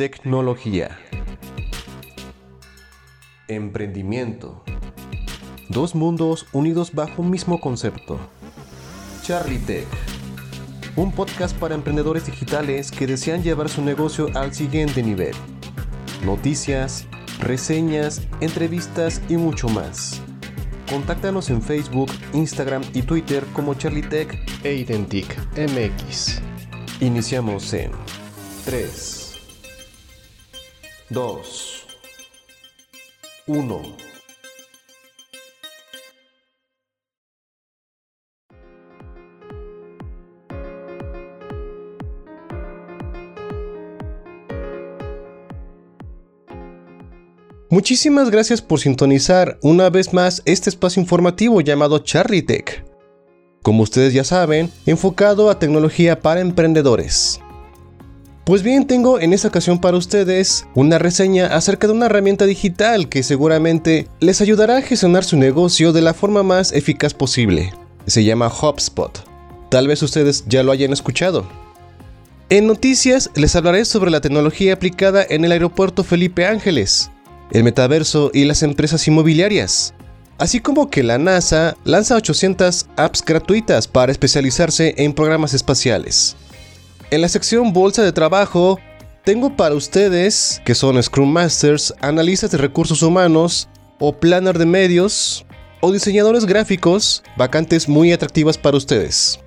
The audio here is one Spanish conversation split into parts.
Tecnología. Emprendimiento. Dos mundos unidos bajo un mismo concepto. Charlie Tech. Un podcast para emprendedores digitales que desean llevar su negocio al siguiente nivel. Noticias, reseñas, entrevistas y mucho más. Contáctanos en Facebook, Instagram y Twitter como Charlie Tech e Identic MX. Iniciamos en 3, 2, 1. Muchísimas gracias por sintonizar una vez más este espacio informativo llamado Charlie Tech. Como ustedes ya saben, enfocado a tecnología para emprendedores. Pues bien, tengo en esta ocasión para ustedes una reseña acerca de una herramienta digital que seguramente les ayudará a gestionar su negocio de la forma más eficaz posible. Se llama HubSpot. Tal vez ustedes ya lo hayan escuchado. En noticias les hablaré sobre la tecnología aplicada en el aeropuerto Felipe Ángeles, el metaverso y las empresas inmobiliarias. Así como que la NASA lanza 800 apps gratuitas para especializarse en programas espaciales. En la sección Bolsa de Trabajo, tengo para ustedes, que son Scrum Masters, analistas de recursos humanos, o planner de medios, o diseñadores gráficos, vacantes muy atractivas para ustedes.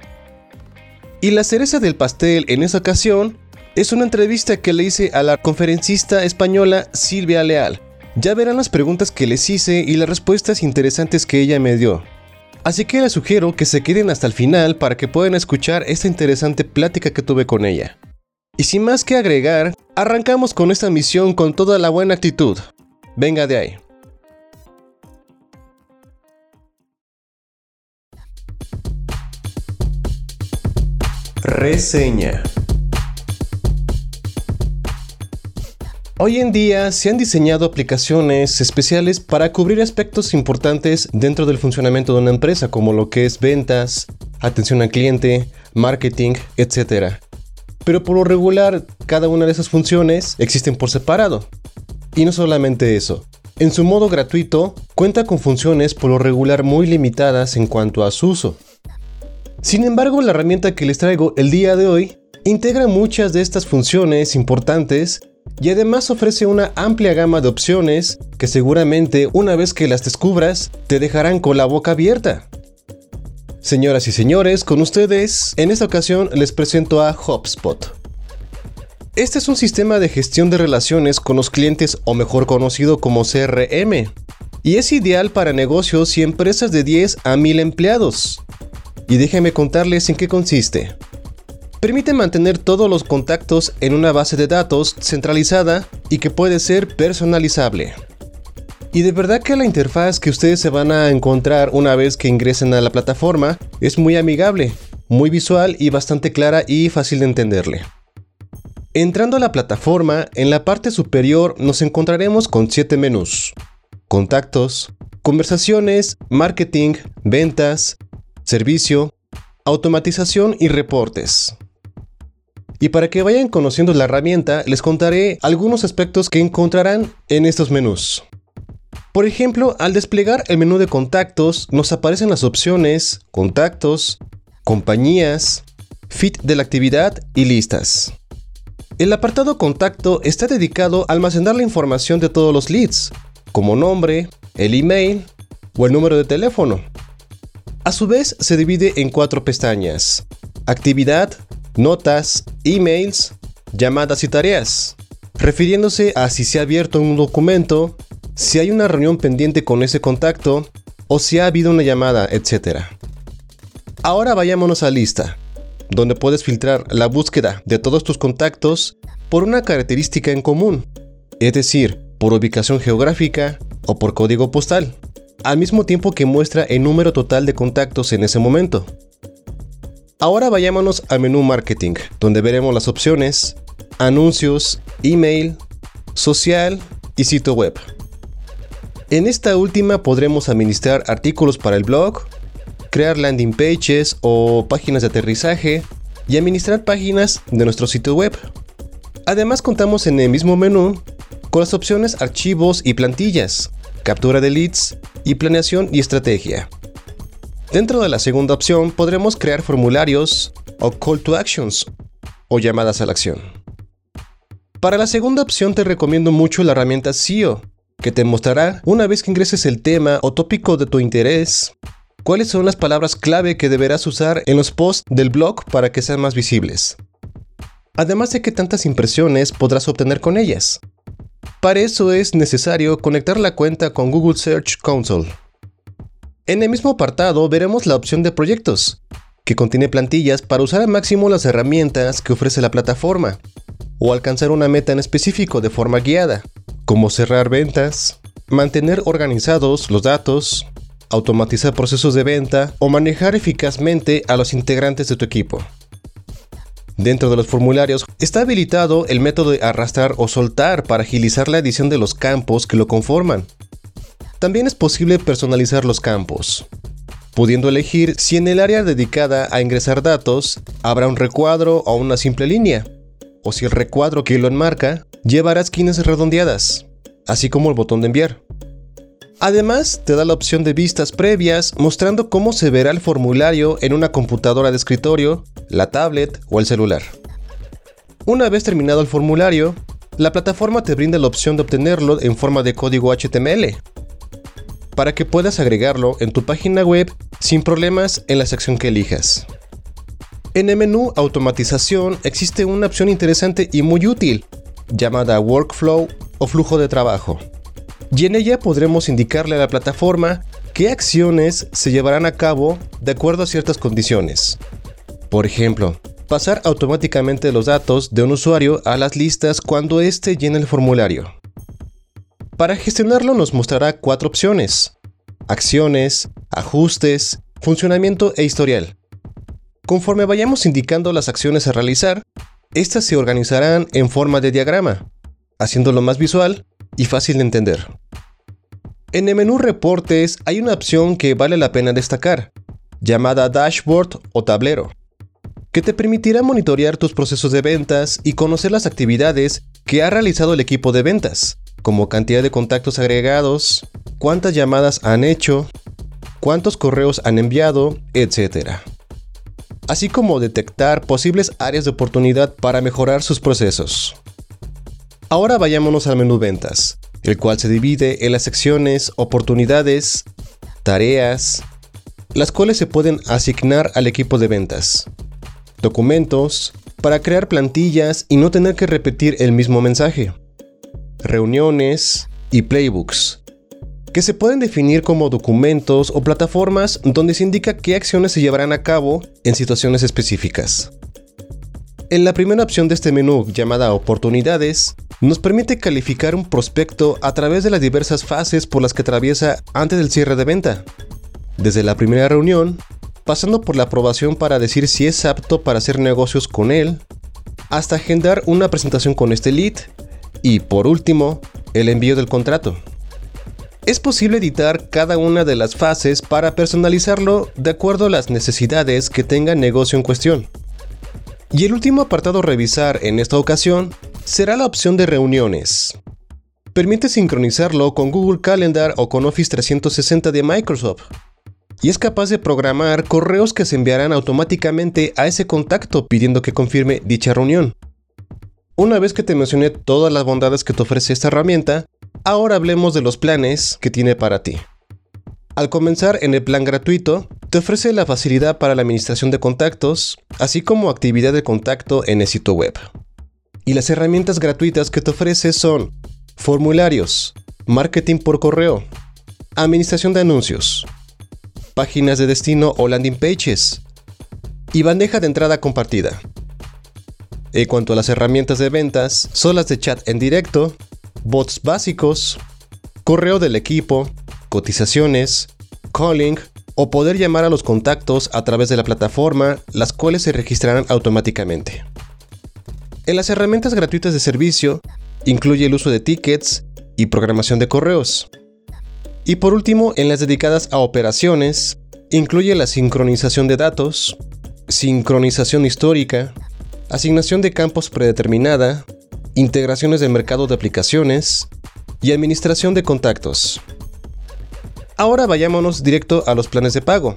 Y la cereza del pastel en esta ocasión es una entrevista que le hice a la conferencista española Silvia Leal, ya verán las preguntas que les hice y las respuestas interesantes que ella me dio. Así que les sugiero que se queden hasta el final para que puedan escuchar esta interesante plática que tuve con ella. Y sin más que agregar, arrancamos con esta misión con toda la buena actitud. Venga de ahí. Reseña. Hoy en día se han diseñado aplicaciones especiales para cubrir aspectos importantes dentro del funcionamiento de una empresa, como lo que es ventas, atención al cliente, marketing, etc. Pero por lo regular, cada una de esas funciones existen por separado. Y no solamente eso. En su modo gratuito, cuenta con funciones por lo regular muy limitadas en cuanto a su uso. Sin embargo, la herramienta que les traigo el día de hoy integra muchas de estas funciones importantes y además ofrece una amplia gama de opciones que seguramente una vez que las descubras te dejarán con la boca abierta. Señoras y señores, con ustedes, en esta ocasión les presento a HubSpot. Este es un sistema de gestión de relaciones con los clientes o mejor conocido como CRM, y es ideal para negocios y empresas de 10 a 1000 empleados. Y déjenme contarles en qué consiste. Permite mantener todos los contactos en una base de datos centralizada y que puede ser personalizable. Y de verdad que la interfaz que ustedes se van a encontrar una vez que ingresen a la plataforma es muy amigable, muy visual y bastante clara y fácil de entenderle. Entrando a la plataforma, en la parte superior nos encontraremos con 7 menús. Contactos, conversaciones, marketing, ventas, servicio, automatización y reportes. Y para que vayan conociendo la herramienta, les contaré algunos aspectos que encontrarán en estos menús. Por ejemplo, al desplegar el menú de contactos, nos aparecen las opciones Contactos, Compañías, Fit de la actividad y Listas. El apartado Contacto está dedicado a almacenar la información de todos los leads, como nombre, el email o el número de teléfono. A su vez, se divide en cuatro pestañas. Actividad, notas, emails, llamadas y tareas, refiriéndose a si se ha abierto un documento, si hay una reunión pendiente con ese contacto o si ha habido una llamada, etc. Ahora vayámonos a lista, donde puedes filtrar la búsqueda de todos tus contactos por una característica en común, es decir, por ubicación geográfica o por código postal, al mismo tiempo que muestra el número total de contactos en ese momento. Ahora vayámonos al menú marketing, donde veremos las opciones anuncios, email, social y sitio web. En esta última podremos administrar artículos para el blog, crear landing pages o páginas de aterrizaje y administrar páginas de nuestro sitio web. Además contamos en el mismo menú con las opciones archivos y plantillas, captura de leads y planeación y estrategia. Dentro de la segunda opción podremos crear formularios o call to actions o llamadas a la acción. Para la segunda opción te recomiendo mucho la herramienta SEO, que te mostrará una vez que ingreses el tema o tópico de tu interés, cuáles son las palabras clave que deberás usar en los posts del blog para que sean más visibles. Además de qué tantas impresiones podrás obtener con ellas. Para eso es necesario conectar la cuenta con Google Search Console. En el mismo apartado veremos la opción de proyectos, que contiene plantillas para usar al máximo las herramientas que ofrece la plataforma, o alcanzar una meta en específico de forma guiada, como cerrar ventas, mantener organizados los datos, automatizar procesos de venta o manejar eficazmente a los integrantes de tu equipo. Dentro de los formularios está habilitado el método de arrastrar o soltar para agilizar la edición de los campos que lo conforman. También es posible personalizar los campos, pudiendo elegir si en el área dedicada a ingresar datos habrá un recuadro o una simple línea, o si el recuadro que lo enmarca llevará esquinas redondeadas, así como el botón de enviar. Además, te da la opción de vistas previas mostrando cómo se verá el formulario en una computadora de escritorio, la tablet o el celular. Una vez terminado el formulario, la plataforma te brinda la opción de obtenerlo en forma de código HTML, para que puedas agregarlo en tu página web sin problemas en la sección que elijas. En el menú Automatización existe una opción interesante y muy útil, llamada Workflow o flujo de trabajo y en ella podremos indicarle a la plataforma qué acciones se llevarán a cabo de acuerdo a ciertas condiciones. Por ejemplo, pasar automáticamente los datos de un usuario a las listas cuando éste llene el formulario. Para gestionarlo nos mostrará cuatro opciones. Acciones, ajustes, funcionamiento e historial. Conforme vayamos indicando las acciones a realizar, estas se organizarán en forma de diagrama, haciéndolo más visual y fácil de entender. En el menú Reportes hay una opción que vale la pena destacar, llamada Dashboard o Tablero, que te permitirá monitorear tus procesos de ventas y conocer las actividades que ha realizado el equipo de ventas, como cantidad de contactos agregados, cuántas llamadas han hecho, cuántos correos han enviado, etc. Así como detectar posibles áreas de oportunidad para mejorar sus procesos. Ahora vayámonos al menú ventas, el cual se divide en las secciones oportunidades, tareas, las cuales se pueden asignar al equipo de ventas, documentos, para crear plantillas y no tener que repetir el mismo mensaje, reuniones y playbooks, que se pueden definir como documentos o plataformas donde se indica qué acciones se llevarán a cabo en situaciones específicas. En la primera opción de este menú, llamada Oportunidades, nos permite calificar un prospecto a través de las diversas fases por las que atraviesa antes del cierre de venta. Desde la primera reunión, pasando por la aprobación para decir si es apto para hacer negocios con él, hasta agendar una presentación con este lead y, por último, el envío del contrato. Es posible editar cada una de las fases para personalizarlo de acuerdo a las necesidades que tenga el negocio en cuestión. Y el último apartado a revisar en esta ocasión será la opción de reuniones. Permite sincronizarlo con Google Calendar o con Office 360 de Microsoft. Y es capaz de programar correos que se enviarán automáticamente a ese contacto pidiendo que confirme dicha reunión. Una vez que te mencioné todas las bondades que te ofrece esta herramienta, ahora hablemos de los planes que tiene para ti. Al comenzar en el plan gratuito, te ofrece la facilidad para la administración de contactos, así como actividad de contacto en el sitio web. Y las herramientas gratuitas que te ofrece son formularios, marketing por correo, administración de anuncios, páginas de destino o landing pages y bandeja de entrada compartida. En cuanto a las herramientas de ventas, son las de chat en directo, bots básicos, correo del equipo, cotizaciones, calling o poder llamar a los contactos a través de la plataforma, las cuales se registrarán automáticamente. En las herramientas gratuitas de servicio, incluye el uso de tickets y programación de correos. Y por último, en las dedicadas a operaciones, incluye la sincronización de datos, sincronización histórica, asignación de campos predeterminada, integraciones de mercado de aplicaciones y administración de contactos. Ahora vayámonos directo a los planes de pago.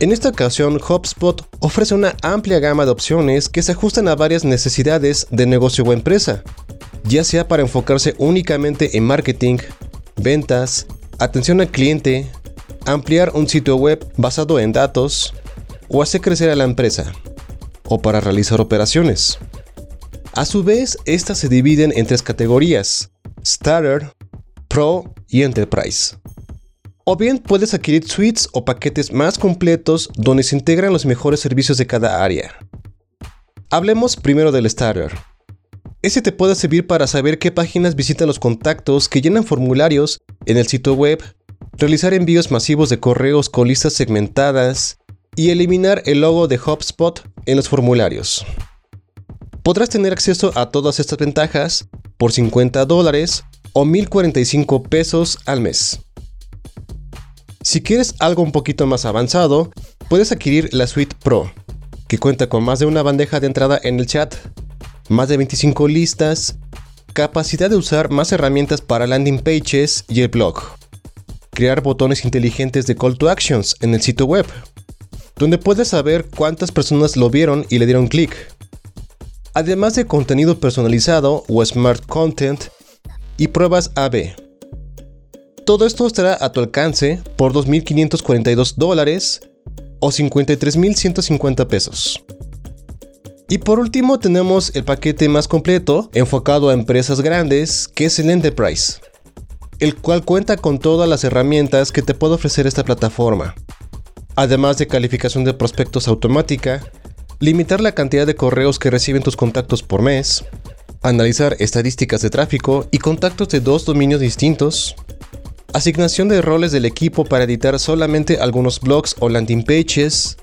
En esta ocasión, HubSpot ofrece una amplia gama de opciones que se ajustan a varias necesidades de negocio o empresa, ya sea para enfocarse únicamente en marketing, ventas, atención al cliente, ampliar un sitio web basado en datos o hacer crecer a la empresa, o para realizar operaciones. A su vez, estas se dividen en tres categorías, Starter, Pro y Enterprise. O bien puedes adquirir suites o paquetes más completos donde se integran los mejores servicios de cada área. Hablemos primero del Starter. Ese te puede servir para saber qué páginas visitan los contactos que llenan formularios en el sitio web, realizar envíos masivos de correos con listas segmentadas y eliminar el logo de HubSpot en los formularios. Podrás tener acceso a todas estas ventajas por 50 dólares o 1045 pesos al mes. Si quieres algo un poquito más avanzado, puedes adquirir la Suite Pro, que cuenta con más de una bandeja de entrada en el chat, más de 25 listas, capacidad de usar más herramientas para landing pages y el blog, crear botones inteligentes de call to actions en el sitio web, donde puedes saber cuántas personas lo vieron y le dieron clic, además de contenido personalizado o smart content y pruebas AB. Todo esto estará a tu alcance por 2.542 dólares o 53.150 pesos. Y por último tenemos el paquete más completo enfocado a empresas grandes que es el Enterprise, el cual cuenta con todas las herramientas que te puede ofrecer esta plataforma, además de calificación de prospectos automática, limitar la cantidad de correos que reciben tus contactos por mes, analizar estadísticas de tráfico y contactos de dos dominios distintos, asignación de roles del equipo para editar solamente algunos blogs o landing pages,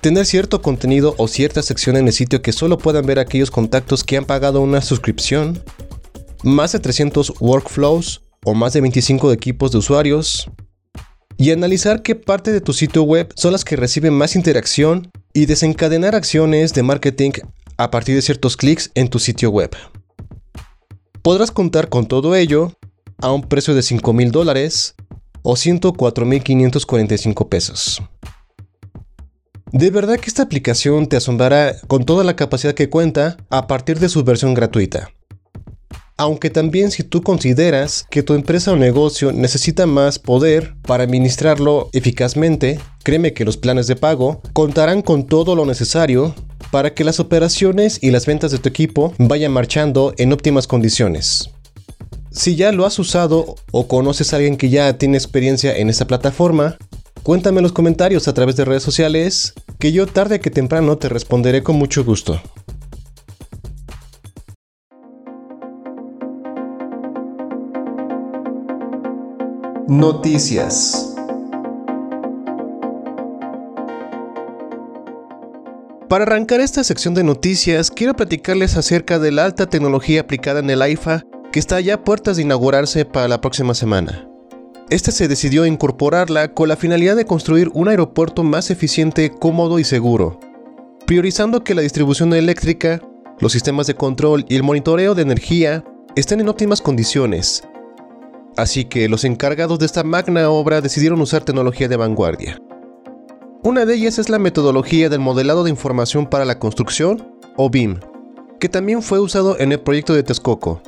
tener cierto contenido o cierta sección en el sitio que solo puedan ver aquellos contactos que han pagado una suscripción, más de 300 workflows o más de 25 equipos de usuarios, y analizar qué parte de tu sitio web son las que reciben más interacción y desencadenar acciones de marketing a partir de ciertos clics en tu sitio web. Podrás contar con todo ello a un precio de 5 mil dólares o 104.545 pesos. De verdad que esta aplicación te asombrará con toda la capacidad que cuenta a partir de su versión gratuita. Aunque también si tú consideras que tu empresa o negocio necesita más poder para administrarlo eficazmente, créeme que los planes de pago contarán con todo lo necesario para que las operaciones y las ventas de tu equipo vayan marchando en óptimas condiciones. Si ya lo has usado o conoces a alguien que ya tiene experiencia en esta plataforma, Cuéntame en los comentarios a través de redes sociales, que yo tarde que temprano te responderé con mucho gusto. Noticias. Para arrancar esta sección de noticias, quiero platicarles acerca de la alta tecnología aplicada en el AIFA que está ya a puertas de inaugurarse para la próxima semana. Este se decidió incorporarla con la finalidad de construir un aeropuerto más eficiente, cómodo y seguro, priorizando que la distribución eléctrica, los sistemas de control y el monitoreo de energía estén en óptimas condiciones. Así que los encargados de esta magna obra decidieron usar tecnología de vanguardia. Una de ellas es la metodología del modelado de información para la construcción, o BIM, que también fue usado en el proyecto de Texcoco,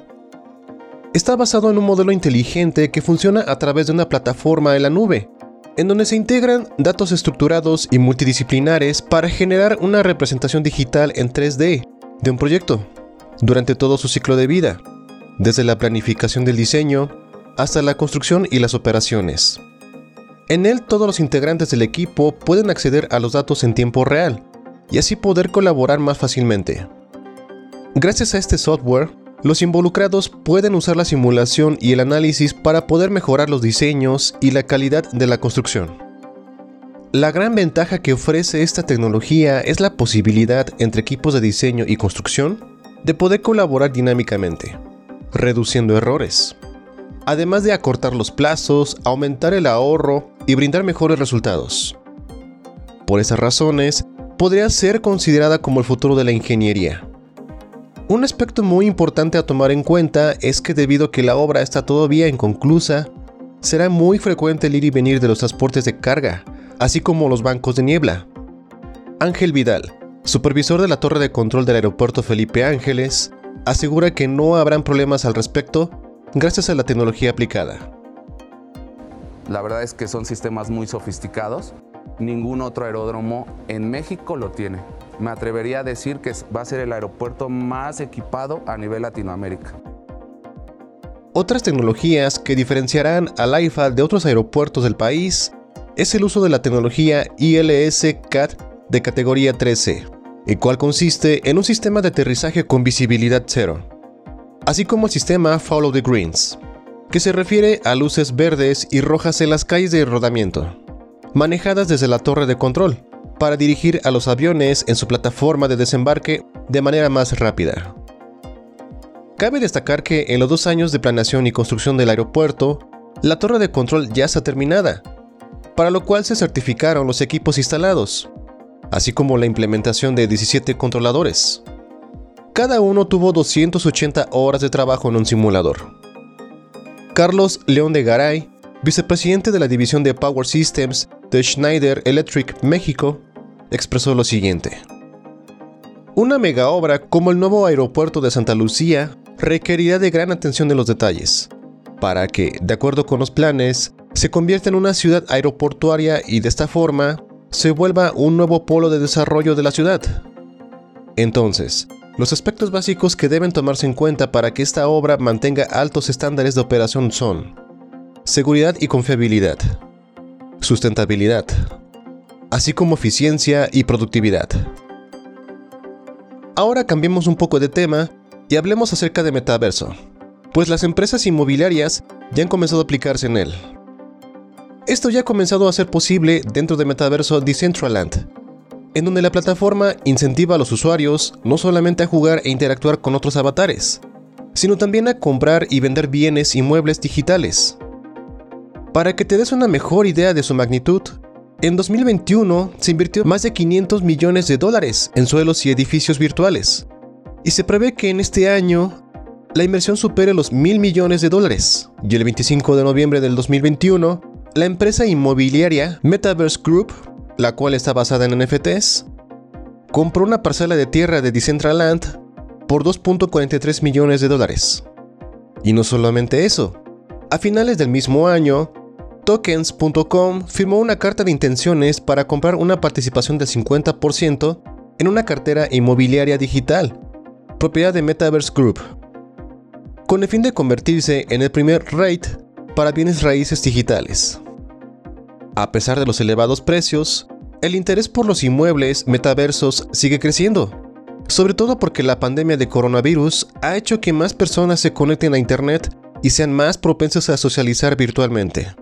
está basado en un modelo inteligente que funciona a través de una plataforma en la nube, en donde se integran datos estructurados y multidisciplinares para generar una representación digital en 3D de un proyecto durante todo su ciclo de vida, desde la planificación del diseño hasta la construcción y las operaciones. En él todos los integrantes del equipo pueden acceder a los datos en tiempo real y así poder colaborar más fácilmente. Gracias a este software, los involucrados pueden usar la simulación y el análisis para poder mejorar los diseños y la calidad de la construcción. La gran ventaja que ofrece esta tecnología es la posibilidad entre equipos de diseño y construcción de poder colaborar dinámicamente, reduciendo errores, además de acortar los plazos, aumentar el ahorro y brindar mejores resultados. Por esas razones, podría ser considerada como el futuro de la ingeniería Un aspecto muy importante a tomar en cuenta es que debido a que la obra está todavía inconclusa, será muy frecuente el ir y venir de los transportes de carga, así como los bancos de niebla. Ángel Vidal, supervisor de la torre de control del aeropuerto Felipe Ángeles, asegura que no habrán problemas al respecto gracias a la tecnología aplicada. La verdad es que son sistemas muy sofisticados. Ningún otro aeródromo en México lo tiene. Me atrevería a decir que va a ser el aeropuerto más equipado a nivel Latinoamérica. Otras tecnologías que diferenciarán al AIFA de otros aeropuertos del país es el uso de la tecnología ILS CAT de categoría 13, el cual consiste en un sistema de aterrizaje con visibilidad cero, así como el sistema Follow the Greens, que se refiere a luces verdes y rojas en las calles de rodamiento, manejadas desde la torre de control, para dirigir a los aviones en su plataforma de desembarque de manera más rápida. Cabe destacar que en los dos años de planeación y construcción del aeropuerto, la torre de control ya está terminada, para lo cual se certificaron los equipos instalados, así como la implementación de 17 controladores. Cada uno tuvo 280 horas de trabajo en un simulador. Carlos León de Garay, vicepresidente de la división de Power Systems de Schneider Electric México, expresó lo siguiente. Una mega obra como el nuevo aeropuerto de Santa Lucía requerirá de gran atención en los detalles, para que, de acuerdo con los planes, se convierta en una ciudad aeroportuaria y de esta forma se vuelva un nuevo polo de desarrollo de la ciudad. Entonces, los aspectos básicos que deben tomarse en cuenta para que esta obra mantenga altos estándares de operación son seguridad y confiabilidad, sustentabilidad, así como eficiencia y productividad. Ahora cambiemos un poco de tema y hablemos acerca de metaverso, pues las empresas inmobiliarias ya han comenzado a aplicarse en él. Esto ya ha comenzado a ser posible dentro de Metaverso Decentraland, en donde la plataforma incentiva a los usuarios no solamente a jugar e interactuar con otros avatares, sino también a comprar y vender bienes y muebles digitales. Para que te des una mejor idea de su magnitud, en 2021 se invirtió más de 500 millones de dólares en suelos y edificios virtuales, y se prevé que en este año la inversión supere los mil millones de dólares, y el 25 de noviembre del 2021 la empresa inmobiliaria Metaverse Group, la cual está basada en NFTs, compró una parcela de tierra de Decentraland por 2.43 millones de dólares. Y no solamente eso, a finales del mismo año, Tokens.com firmó una carta de intenciones para comprar una participación del 50% en una cartera inmobiliaria digital, propiedad de Metaverse Group, con el fin de convertirse en el primer REIT para bienes raíces digitales. A pesar de los elevados precios, el interés por los inmuebles metaversos sigue creciendo, sobre todo porque la pandemia de coronavirus ha hecho que más personas se conecten a Internet y sean más propensos a socializar virtualmente.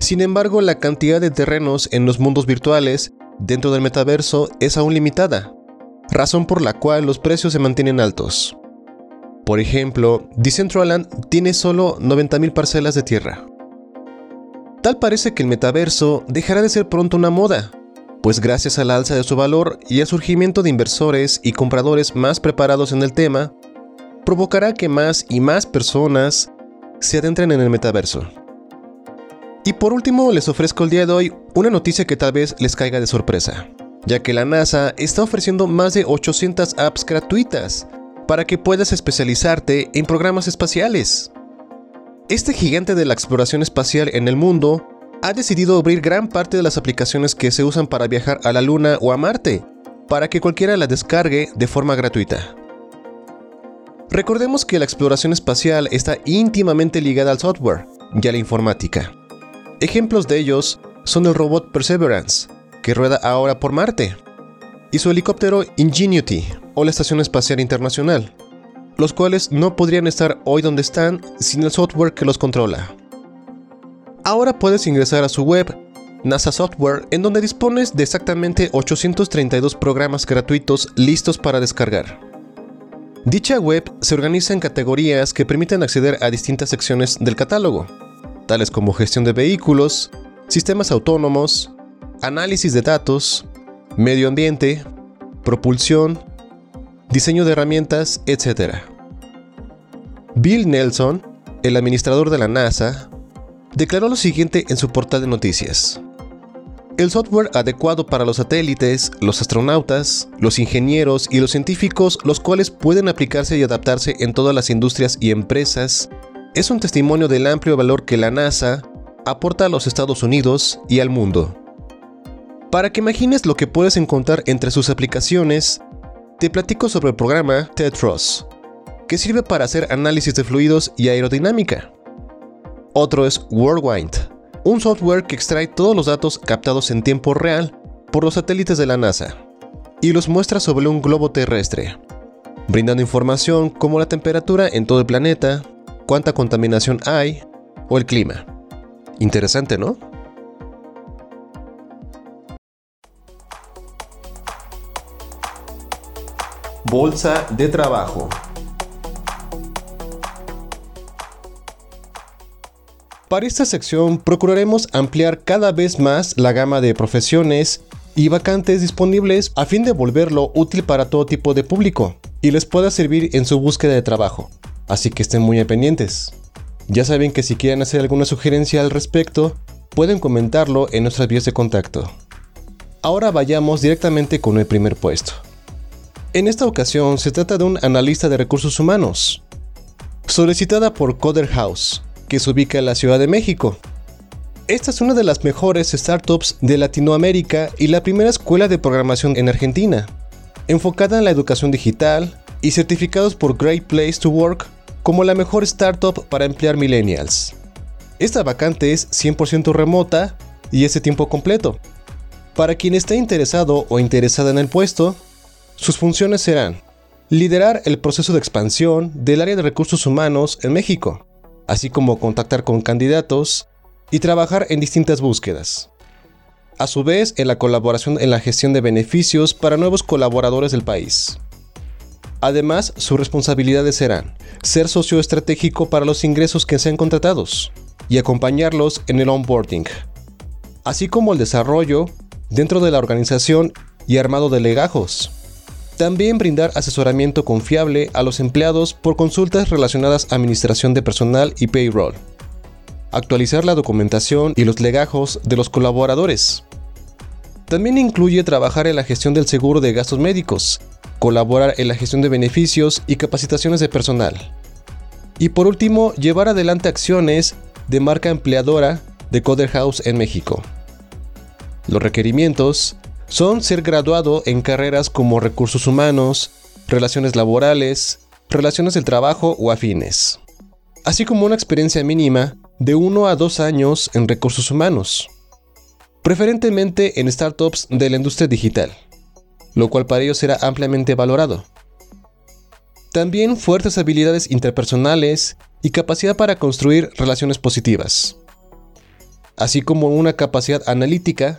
Sin embargo, la cantidad de terrenos en los mundos virtuales dentro del metaverso es aún limitada, razón por la cual los precios se mantienen altos. Por ejemplo, Decentraland tiene solo 90.000 parcelas de tierra. Tal parece que el metaverso dejará de ser pronto una moda, pues gracias al alza de su valor y al surgimiento de inversores y compradores más preparados en el tema, provocará que más y más personas se adentren en el metaverso. Y por último, les ofrezco el día de hoy una noticia que tal vez les caiga de sorpresa, ya que la NASA está ofreciendo más de 800 apps gratuitas para que puedas especializarte en programas espaciales. Este gigante de la exploración espacial en el mundo ha decidido abrir gran parte de las aplicaciones que se usan para viajar a la Luna o a Marte, para que cualquiera la descargue de forma gratuita. Recordemos que la exploración espacial está íntimamente ligada al software y a la informática. Ejemplos de ellos son el robot Perseverance, que rueda ahora por Marte, y su helicóptero Ingenuity, o la Estación Espacial Internacional, los cuales no podrían estar hoy donde están sin el software que los controla. Ahora puedes ingresar a su web, NASA Software, en donde dispones de exactamente 832 programas gratuitos listos para descargar. Dicha web se organiza en categorías que permiten acceder a distintas secciones del catálogo, tales como gestión de vehículos, sistemas diseño de herramientas, etc. Bill Nelson, el administrador de la NASA, declaró lo siguiente en su portal de noticias. El software adecuado para los satélites, los astronautas, los ingenieros y los científicos, los cuales pueden aplicarse y adaptarse en todas las industrias y empresas, es un testimonio del amplio valor que la NASA aporta a los Estados Unidos y al mundo. Para que imagines lo que puedes encontrar entre sus aplicaciones, te platico sobre el programa TETROS, que sirve para hacer análisis de fluidos y aerodinámica. Otro es Whirlwind, un software que extrae todos los datos captados en tiempo real por los satélites de la NASA y los muestra sobre un globo terrestre, brindando información como la temperatura en todo el planeta, cuánta contaminación hay o el clima. Interesante, ¿no? Bolsa de trabajo. Para esta sección procuraremos ampliar cada vez más la gama de profesiones y vacantes disponibles a fin de volverlo útil para todo tipo de público y les pueda servir en su búsqueda de trabajo. Así que estén muy pendientes. Ya saben que si quieren hacer alguna sugerencia al respecto, pueden comentarlo en nuestras vías de contacto. Ahora vayamos directamente con el primer puesto. En esta ocasión se trata de un analista de recursos humanos, solicitada por Coder House, que se ubica en la Ciudad de México. Esta es una de las mejores startups de Latinoamérica y la primera escuela de programación en Argentina, enfocada en la educación digital y certificados por Great Place to Work como la mejor startup para emplear millennials. Esta vacante es 100% remota y es de tiempo completo. Para quien esté interesado o interesada en el puesto, sus funciones serán liderar el proceso de expansión del área de recursos humanos en México, así como contactar con candidatos y trabajar en distintas búsquedas. A su vez, en la colaboración en la gestión de beneficios para nuevos colaboradores del país. Además, sus responsabilidades serán ser socio estratégico para los ingresos que sean contratados y acompañarlos en el onboarding, así como el desarrollo dentro de la organización y armado de legajos, también brindar asesoramiento confiable a los empleados por consultas relacionadas a administración de personal y payroll. Actualizar la documentación y los legajos de los colaboradores. También incluye trabajar en la gestión del seguro de gastos médicos, colaborar en la gestión de beneficios y capacitaciones de personal. Y por último, llevar adelante acciones de marca empleadora de Coder House en México. Los requerimientos son ser graduado en carreras como recursos humanos, relaciones laborales, relaciones del trabajo o afines, así como una experiencia mínima de 1 a 2 años en recursos humanos, preferentemente en startups de la industria digital, lo cual para ellos será ampliamente valorado. También fuertes habilidades interpersonales y capacidad para construir relaciones positivas, así como una capacidad analítica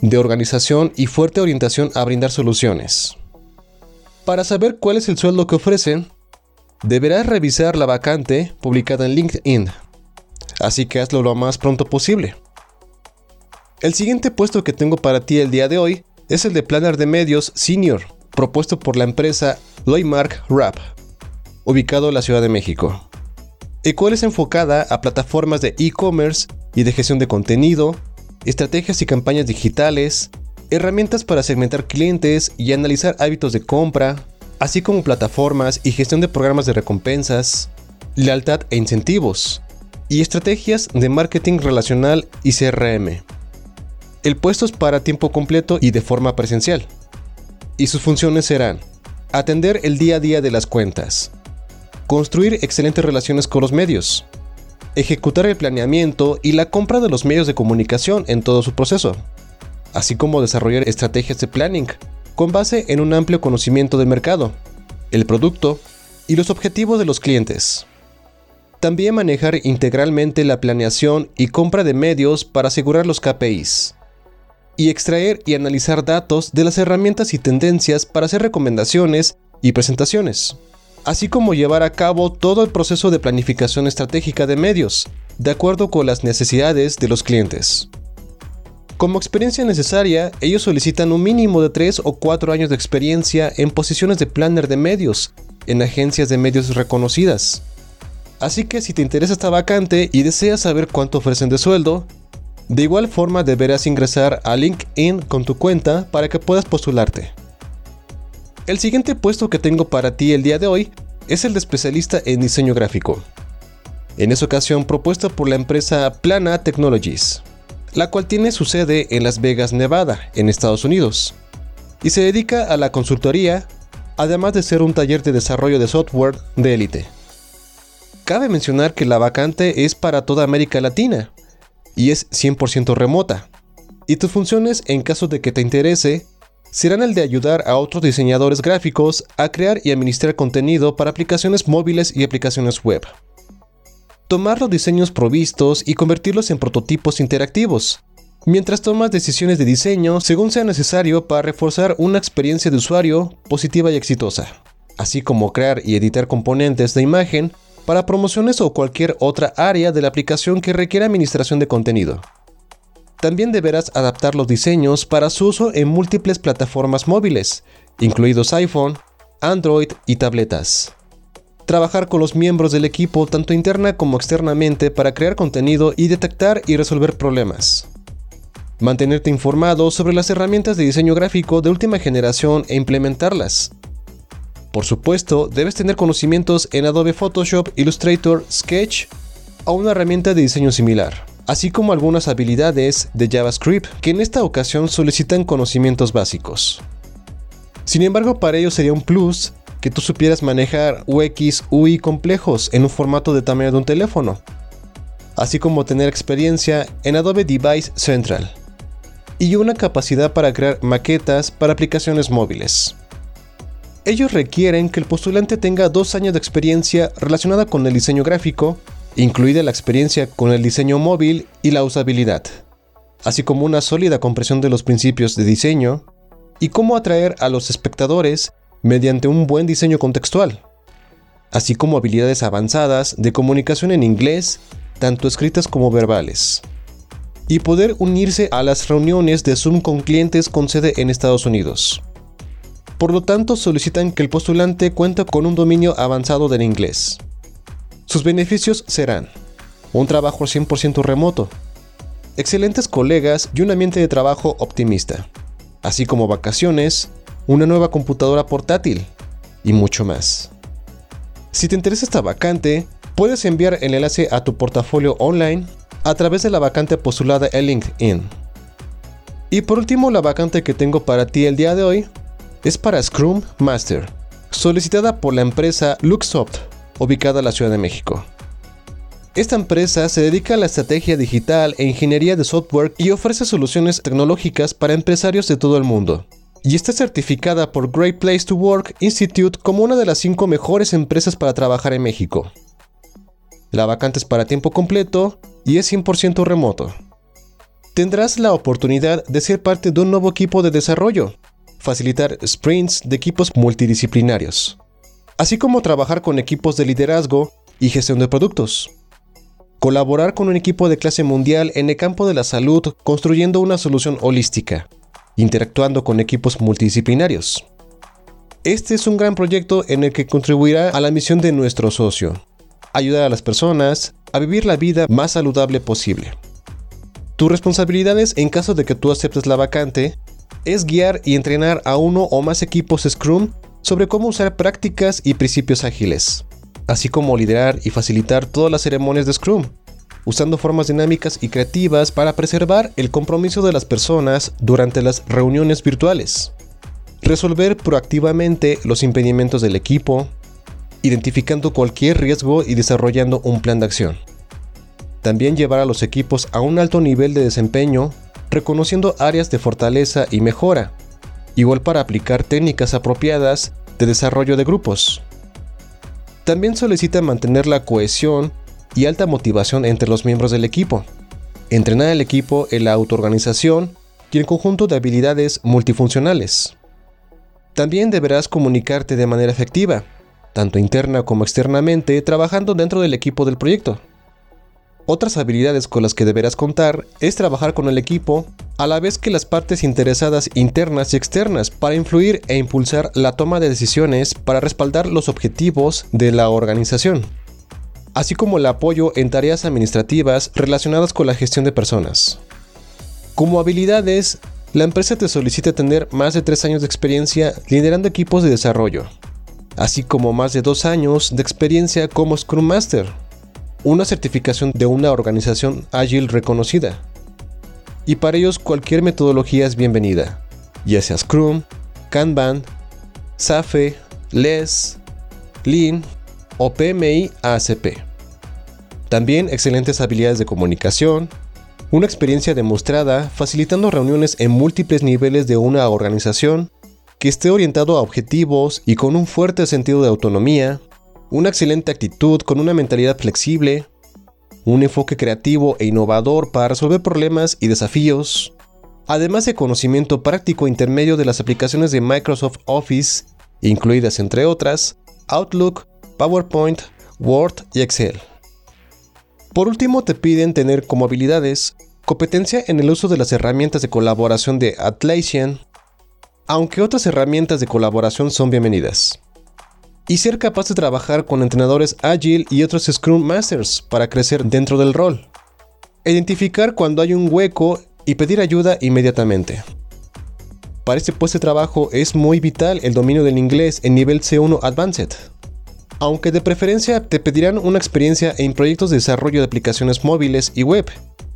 de organización y fuerte orientación a brindar soluciones. Para saber cuál es el sueldo que ofrecen, deberás revisar la vacante publicada en LinkedIn, así que hazlo lo más pronto posible. El siguiente puesto que tengo para ti el día de hoy es el de Planner de Medios Senior, propuesto por la empresa Loymark Rap, ubicado en la Ciudad de México, el cual es enfocada a plataformas de e-commerce y de gestión de contenido, estrategias y campañas digitales, herramientas para segmentar clientes y analizar hábitos de compra, así como plataformas y gestión de programas de recompensas, lealtad e incentivos, y estrategias de marketing relacional y CRM. El puesto es para tiempo completo y de forma presencial. Y sus funciones serán atender el día a día de las cuentas, construir excelentes relaciones con los medios, ejecutar el planeamiento y la compra de los medios de comunicación en todo su proceso, así como desarrollar estrategias de planning con base en un amplio conocimiento del mercado, el producto y los objetivos de los clientes. También manejar integralmente la planeación y compra de medios para asegurar los KPIs. Y extraer y analizar datos de las herramientas y tendencias para hacer recomendaciones y presentaciones así como llevar a cabo todo el proceso de planificación estratégica de medios, de acuerdo con las necesidades de los clientes. Como experiencia necesaria, ellos solicitan un mínimo de 3 o 4 años de experiencia en posiciones de planner de medios, en agencias de medios reconocidas. Así que si te interesa esta vacante y deseas saber cuánto ofrecen de sueldo, de igual forma deberás ingresar a LinkedIn con tu cuenta para que puedas postularte. El siguiente puesto que tengo para ti el día de hoy es el de especialista en diseño gráfico. En esa ocasión propuesta por la empresa Plana Technologies la cual tiene su sede en Las Vegas, Nevada, en Estados Unidos, y se dedica a la consultoría, además de ser un taller de desarrollo de software de élite. Cabe mencionar que la vacante es para toda América Latina y es 100% remota, y tus funciones, en caso de que te interese, serán el de ayudar a otros diseñadores gráficos a crear y administrar contenido para aplicaciones móviles y aplicaciones web tomar los diseños provistos y convertirlos en prototipos interactivos, mientras tomas decisiones de diseño según sea necesario para reforzar una experiencia de usuario positiva y exitosa, así como crear y editar componentes de imagen para promociones o cualquier otra área de la aplicación que requiera administración de contenido. También deberás adaptar los diseños para su uso en múltiples plataformas móviles, incluidos iPhone, Android y tabletas trabajar con los miembros del equipo tanto interna como externamente para crear contenido y detectar y resolver problemas. Mantenerte informado sobre las herramientas de diseño gráfico de última generación e implementarlas. Por supuesto, debes tener conocimientos en Adobe Photoshop, Illustrator, Sketch o una herramienta de diseño similar, así como algunas habilidades de JavaScript que en esta ocasión solicitan conocimientos básicos. Sin embargo, para ello sería un plus que tú supieras manejar UX, UI complejos en un formato de tamaño de un teléfono, así como tener experiencia en Adobe Device Central y una capacidad para crear maquetas para aplicaciones móviles. Ellos requieren que el postulante tenga dos años de experiencia relacionada con el diseño gráfico, incluida la experiencia con el diseño móvil y la usabilidad, así como una sólida comprensión de los principios de diseño y cómo atraer a los espectadores mediante un buen diseño contextual, así como habilidades avanzadas de comunicación en inglés, tanto escritas como verbales, y poder unirse a las reuniones de Zoom con clientes con sede en Estados Unidos. Por lo tanto, solicitan que el postulante cuente con un dominio avanzado del inglés. Sus beneficios serán un trabajo 100% remoto, excelentes colegas y un ambiente de trabajo optimista, así como vacaciones, una nueva computadora portátil y mucho más. Si te interesa esta vacante, puedes enviar el enlace a tu portafolio online a través de la vacante postulada en LinkedIn. Y por último, la vacante que tengo para ti el día de hoy es para Scrum Master, solicitada por la empresa Luxoft, ubicada en la Ciudad de México. Esta empresa se dedica a la estrategia digital e ingeniería de software y ofrece soluciones tecnológicas para empresarios de todo el mundo y está certificada por Great Place to Work Institute como una de las cinco mejores empresas para trabajar en México. La vacante es para tiempo completo y es 100% remoto. Tendrás la oportunidad de ser parte de un nuevo equipo de desarrollo, facilitar sprints de equipos multidisciplinarios, así como trabajar con equipos de liderazgo y gestión de productos. Colaborar con un equipo de clase mundial en el campo de la salud construyendo una solución holística interactuando con equipos multidisciplinarios. Este es un gran proyecto en el que contribuirá a la misión de nuestro socio, ayudar a las personas a vivir la vida más saludable posible. Tus responsabilidades en caso de que tú aceptes la vacante es guiar y entrenar a uno o más equipos Scrum sobre cómo usar prácticas y principios ágiles, así como liderar y facilitar todas las ceremonias de Scrum, usando formas dinámicas y creativas para preservar el compromiso de las personas durante las reuniones virtuales. Resolver proactivamente los impedimentos del equipo, identificando cualquier riesgo y desarrollando un plan de acción. También llevar a los equipos a un alto nivel de desempeño, reconociendo áreas de fortaleza y mejora, igual para aplicar técnicas apropiadas de desarrollo de grupos. También solicita mantener la cohesión y alta motivación entre los miembros del equipo. Entrenar al equipo en la autoorganización y el conjunto de habilidades multifuncionales. También deberás comunicarte de manera efectiva, tanto interna como externamente, trabajando dentro del equipo del proyecto. Otras habilidades con las que deberás contar es trabajar con el equipo, a la vez que las partes interesadas internas y externas para influir e impulsar la toma de decisiones para respaldar los objetivos de la organización, así como el apoyo en tareas administrativas relacionadas con la gestión de personas. Como habilidades, la empresa te solicita tener más de 3 años de experiencia liderando equipos de desarrollo, así como más de 2 años de experiencia como Scrum Master una certificación de una organización ágil reconocida. Y para ellos cualquier metodología es bienvenida, ya sea Scrum, Kanban, SAFe, LES, Lean o PMI ACP. También excelentes habilidades de comunicación, una experiencia demostrada facilitando reuniones en múltiples niveles de una organización que esté orientado a objetivos y con un fuerte sentido de autonomía, una excelente actitud con una mentalidad flexible, un enfoque creativo e innovador para resolver problemas y desafíos, además de conocimiento práctico intermedio de las aplicaciones de Microsoft Office, incluidas entre otras Outlook, PowerPoint, Word y Excel. Por último, te piden tener como habilidades competencia en el uso de las herramientas de colaboración de Atlassian, aunque otras herramientas de colaboración son bienvenidas y ser capaz de trabajar con entrenadores Agile y otros Scrum Masters para crecer dentro del rol. Identificar cuando hay un hueco y pedir ayuda inmediatamente. Para este puesto de trabajo es muy vital el dominio del inglés en nivel C1 Advanced. Aunque de preferencia te pedirán una experiencia en proyectos de desarrollo de aplicaciones móviles y web,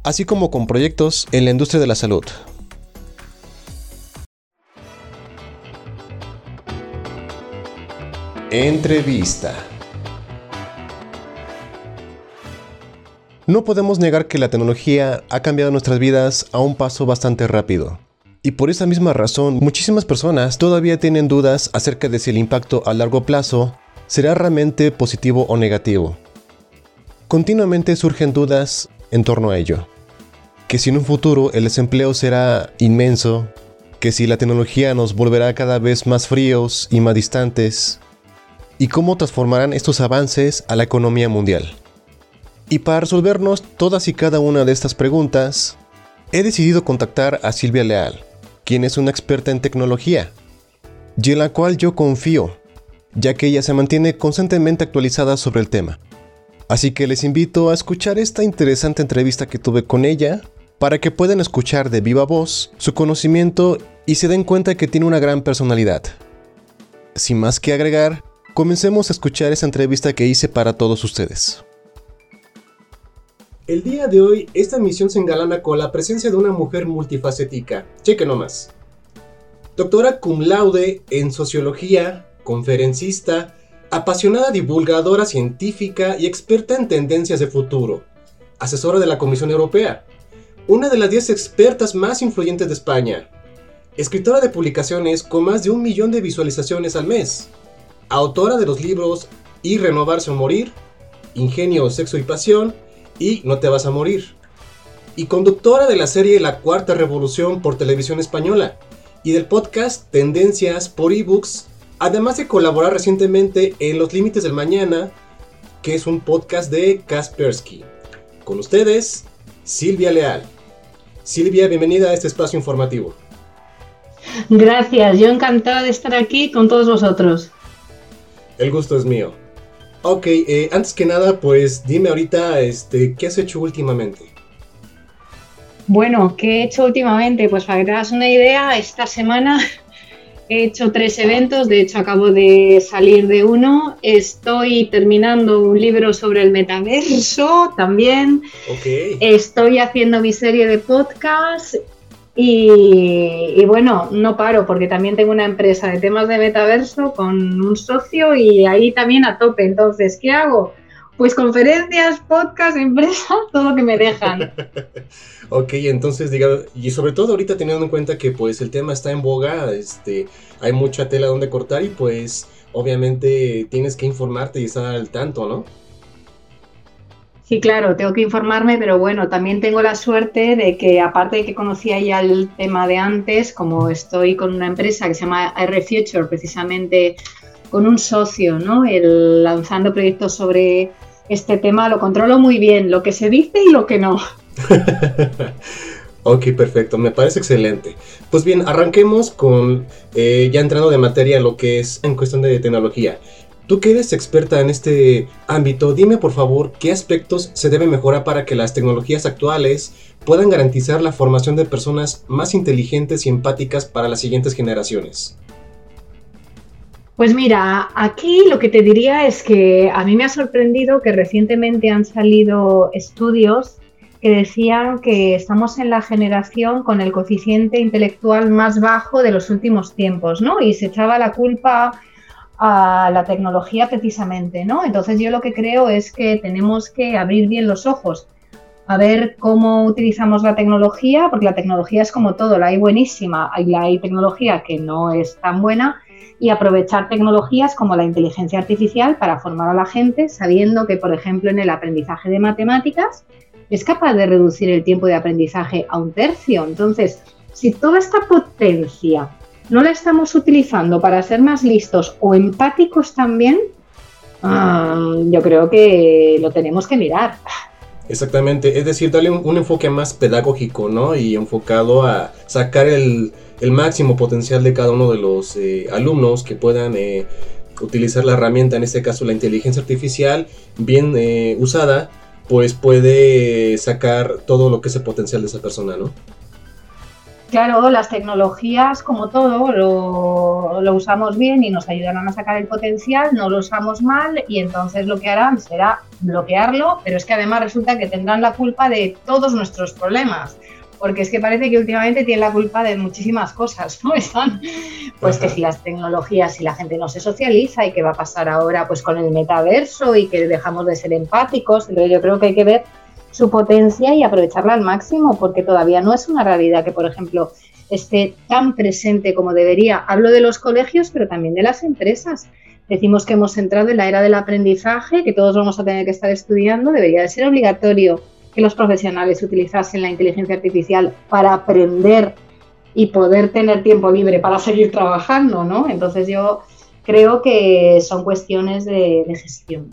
así como con proyectos en la industria de la salud. Entrevista. No podemos negar que la tecnología ha cambiado nuestras vidas a un paso bastante rápido. Y por esa misma razón, muchísimas personas todavía tienen dudas acerca de si el impacto a largo plazo será realmente positivo o negativo. Continuamente surgen dudas en torno a ello. Que si en un futuro el desempleo será inmenso, que si la tecnología nos volverá cada vez más fríos y más distantes, y cómo transformarán estos avances a la economía mundial. Y para resolvernos todas y cada una de estas preguntas, he decidido contactar a Silvia Leal, quien es una experta en tecnología, y en la cual yo confío, ya que ella se mantiene constantemente actualizada sobre el tema. Así que les invito a escuchar esta interesante entrevista que tuve con ella para que puedan escuchar de viva voz su conocimiento y se den cuenta que tiene una gran personalidad. Sin más que agregar, Comencemos a escuchar esa entrevista que hice para todos ustedes. El día de hoy, esta misión se engalana con la presencia de una mujer multifacética. Cheque nomás. Doctora cum laude en sociología, conferencista, apasionada divulgadora científica y experta en tendencias de futuro. Asesora de la Comisión Europea. Una de las 10 expertas más influyentes de España. Escritora de publicaciones con más de un millón de visualizaciones al mes autora de los libros Y renovarse o morir, Ingenio, Sexo y Pasión y No te vas a morir. Y conductora de la serie La Cuarta Revolución por Televisión Española y del podcast Tendencias por eBooks, además de colaborar recientemente en Los Límites del Mañana, que es un podcast de Kaspersky. Con ustedes, Silvia Leal. Silvia, bienvenida a este espacio informativo. Gracias, yo encantada de estar aquí con todos vosotros. El gusto es mío. Ok, eh, antes que nada, pues dime ahorita, este, ¿qué has hecho últimamente? Bueno, ¿qué he hecho últimamente? Pues para que te hagas una idea, esta semana he hecho tres eventos, de hecho acabo de salir de uno, estoy terminando un libro sobre el metaverso también, okay. estoy haciendo mi serie de podcast y, bueno, no paro porque también tengo una empresa de temas de metaverso con un socio y ahí también a tope. Entonces, ¿qué hago? Pues conferencias, podcast, empresa, todo lo que me dejan. ok, entonces, digamos, y sobre todo ahorita teniendo en cuenta que pues el tema está en boga, este, hay mucha tela donde cortar y pues obviamente tienes que informarte y estar al tanto, ¿no? Sí, claro, tengo que informarme, pero bueno, también tengo la suerte de que aparte de que conocía ya el tema de antes, como estoy con una empresa que se llama R Future, precisamente con un socio, ¿no? El, lanzando proyectos sobre este tema lo controlo muy bien, lo que se dice y lo que no. ok, perfecto, me parece excelente. Pues bien, arranquemos con eh, ya entrando de materia lo que es en cuestión de tecnología. Tú que eres experta en este ámbito, dime por favor qué aspectos se deben mejorar para que las tecnologías actuales puedan garantizar la formación de personas más inteligentes y empáticas para las siguientes generaciones. Pues mira, aquí lo que te diría es que a mí me ha sorprendido que recientemente han salido estudios que decían que estamos en la generación con el coeficiente intelectual más bajo de los últimos tiempos, ¿no? Y se echaba la culpa a la tecnología precisamente, ¿no? Entonces yo lo que creo es que tenemos que abrir bien los ojos, a ver cómo utilizamos la tecnología, porque la tecnología es como todo, la hay buenísima, y la hay tecnología que no es tan buena, y aprovechar tecnologías como la inteligencia artificial para formar a la gente, sabiendo que, por ejemplo, en el aprendizaje de matemáticas es capaz de reducir el tiempo de aprendizaje a un tercio. Entonces, si toda esta potencia no la estamos utilizando para ser más listos o empáticos también, ah, yo creo que lo tenemos que mirar. Exactamente, es decir, darle un, enfoque más pedagógico, ¿no? Y enfocado a sacar el, máximo potencial de cada uno de los eh, alumnos que puedan eh, utilizar la herramienta, en este caso la inteligencia artificial, bien eh, usada, pues puede sacar todo lo que es el potencial de esa persona, ¿no? Claro, las tecnologías, como todo, lo, usamos bien y nos ayudarán a sacar el potencial, no lo usamos mal y entonces lo que harán será bloquearlo, pero es que además resulta que tendrán la culpa de todos nuestros problemas, porque es que parece que últimamente tienen la culpa de muchísimas cosas, ¿no? Pues que si las tecnologías, si la gente no se socializa y qué va a pasar ahora pues con el metaverso y que dejamos de ser empáticos, yo creo que hay que ver su potencia y aprovecharla al máximo, porque todavía no es una realidad que, por ejemplo, esté tan presente como debería. Hablo de los colegios, pero también de las empresas. Decimos que hemos entrado en la era del aprendizaje, que todos vamos a tener que estar estudiando. Debería de ser obligatorio que los profesionales utilizasen la inteligencia artificial para aprender y poder tener tiempo libre para seguir trabajando, ¿no? Entonces yo creo que son cuestiones de, de gestión.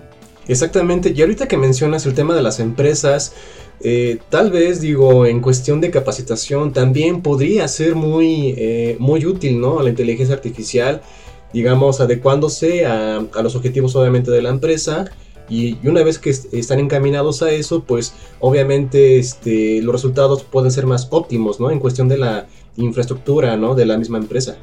Exactamente, y ahorita que mencionas el tema de las empresas, eh, tal vez digo, en cuestión de capacitación también podría ser muy, eh, muy útil, ¿no? La inteligencia artificial, digamos, adecuándose a, los objetivos obviamente de la empresa. Y, una vez que están encaminados a eso, pues obviamente este, los resultados pueden ser más óptimos, ¿no? En cuestión de la infraestructura, ¿no? De la misma empresa.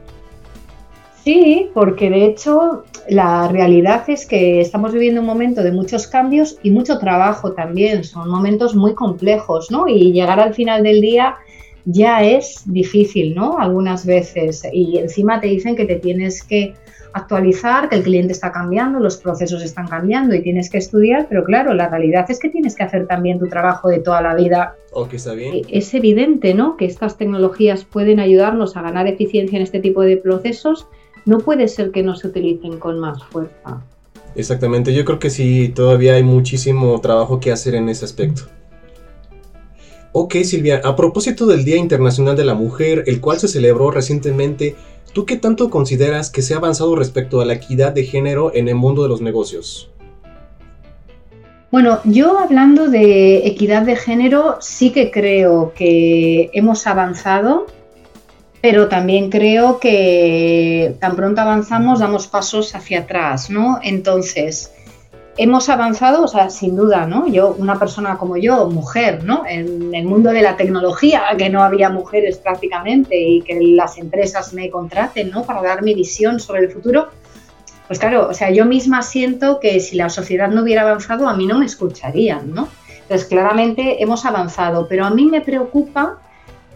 Sí, porque de hecho la realidad es que estamos viviendo un momento de muchos cambios y mucho trabajo también. Son momentos muy complejos, ¿no? Y llegar al final del día ya es difícil, ¿no? Algunas veces. Y encima te dicen que te tienes que actualizar, que el cliente está cambiando, los procesos están cambiando y tienes que estudiar, pero claro, la realidad es que tienes que hacer también tu trabajo de toda la vida. Ok, está bien. Es evidente, ¿no? Que estas tecnologías pueden ayudarnos a ganar eficiencia en este tipo de procesos, no puede ser que no se utilicen con más fuerza. Exactamente, yo creo que sí, todavía hay muchísimo trabajo que hacer en ese aspecto. Ok Silvia, a propósito del Día Internacional de la Mujer, el cual se celebró recientemente, ¿tú qué tanto consideras que se ha avanzado respecto a la equidad de género en el mundo de los negocios? Bueno, yo hablando de equidad de género, sí que creo que hemos avanzado pero también creo que tan pronto avanzamos damos pasos hacia atrás, ¿no? Entonces, hemos avanzado, o sea, sin duda, ¿no? Yo, una persona como yo, mujer, ¿no? En el mundo de la tecnología, que no había mujeres prácticamente y que las empresas me contraten, ¿no? Para dar mi visión sobre el futuro, pues claro, o sea, yo misma siento que si la sociedad no hubiera avanzado, a mí no me escucharían, ¿no? Entonces, claramente hemos avanzado, pero a mí me preocupa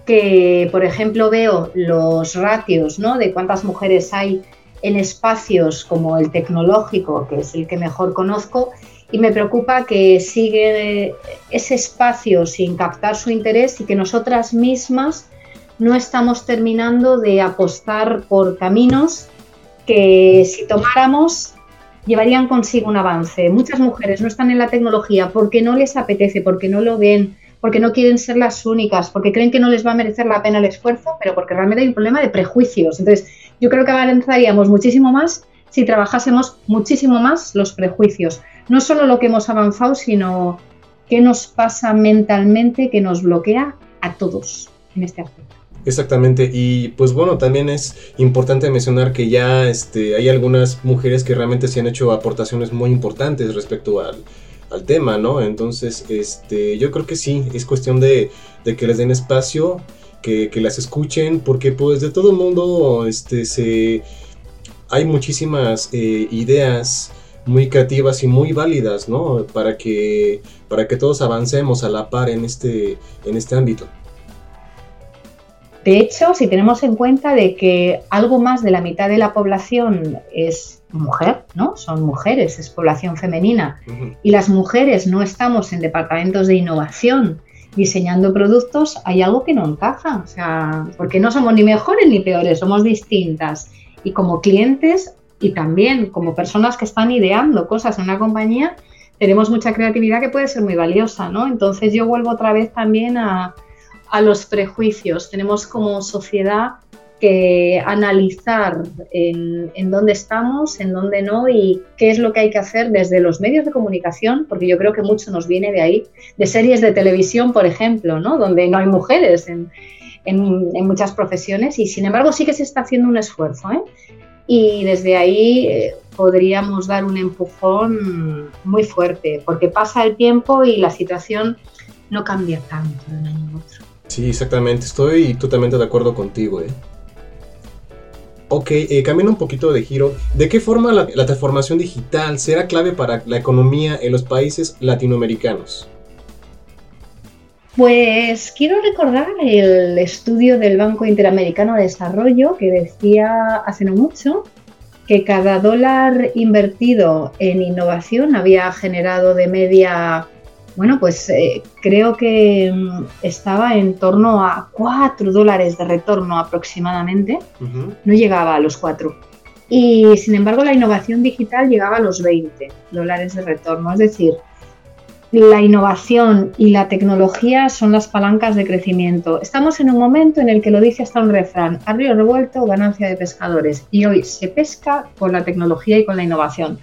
que, por ejemplo, veo los ratios ¿no? de cuántas mujeres hay en espacios como el tecnológico, que es el que mejor conozco, y me preocupa que sigue ese espacio sin captar su interés y que nosotras mismas no estamos terminando de apostar por caminos que si tomáramos llevarían consigo un avance. Muchas mujeres no están en la tecnología porque no les apetece, porque no lo ven, porque no quieren ser las únicas, porque creen que no les va a merecer la pena el esfuerzo, pero porque realmente hay un problema de prejuicios. Entonces, yo creo que avanzaríamos muchísimo más si trabajásemos muchísimo más los prejuicios. no solo lo que hemos avanzado, sino qué nos pasa mentalmente que nos bloquea a todos en este aspecto. Exactamente, y pues bueno, también es importante mencionar que ya este, hay algunas mujeres que realmente se han hecho aportaciones muy importantes respecto al, al tema, ¿no? Entonces, este, yo creo que sí, es cuestión de, de que les den espacio, que, que, las escuchen, porque pues de todo el mundo este, se, hay muchísimas eh, ideas muy creativas y muy válidas, ¿no? Para que, para que todos avancemos a la par en este, en este ámbito. De hecho, si tenemos en cuenta de que algo más de la mitad de la población es mujer, ¿no? Son mujeres, es población femenina. Y las mujeres no estamos en departamentos de innovación diseñando productos, hay algo que no encaja. O sea, porque no somos ni mejores ni peores, somos distintas. Y como clientes y también como personas que están ideando cosas en una compañía, tenemos mucha creatividad que puede ser muy valiosa, ¿no? Entonces yo vuelvo otra vez también a a los prejuicios. Tenemos como sociedad que analizar en, dónde estamos, en dónde no y qué es lo que hay que hacer desde los medios de comunicación, porque yo creo que mucho nos viene de ahí, de series de televisión, por ejemplo, ¿no? donde no hay mujeres en, muchas profesiones y sin embargo sí que se está haciendo un esfuerzo. ¿eh? Y desde ahí eh, podríamos dar un empujón muy fuerte, porque pasa el tiempo y la situación no cambia tanto de un año a otro. Sí, exactamente. Estoy totalmente de acuerdo contigo. ¿eh? Ok, eh, cambiando un poquito de giro. ¿De qué forma la, transformación digital será clave para la economía en los países latinoamericanos? Pues quiero recordar el estudio del Banco Interamericano de Desarrollo que decía hace no mucho que cada dólar invertido en innovación había generado de media bueno, pues eh, creo que mm, estaba en torno a 4 dólares de retorno aproximadamente, no llegaba a los 4. Y sin embargo la innovación digital llegaba a los 20 dólares de retorno, es decir, la innovación y la tecnología son las palancas de crecimiento. Estamos en un momento en el que lo dice hasta un refrán, a río revuelto, ganancia de pescadores. Y hoy se pesca con la tecnología y con la innovación.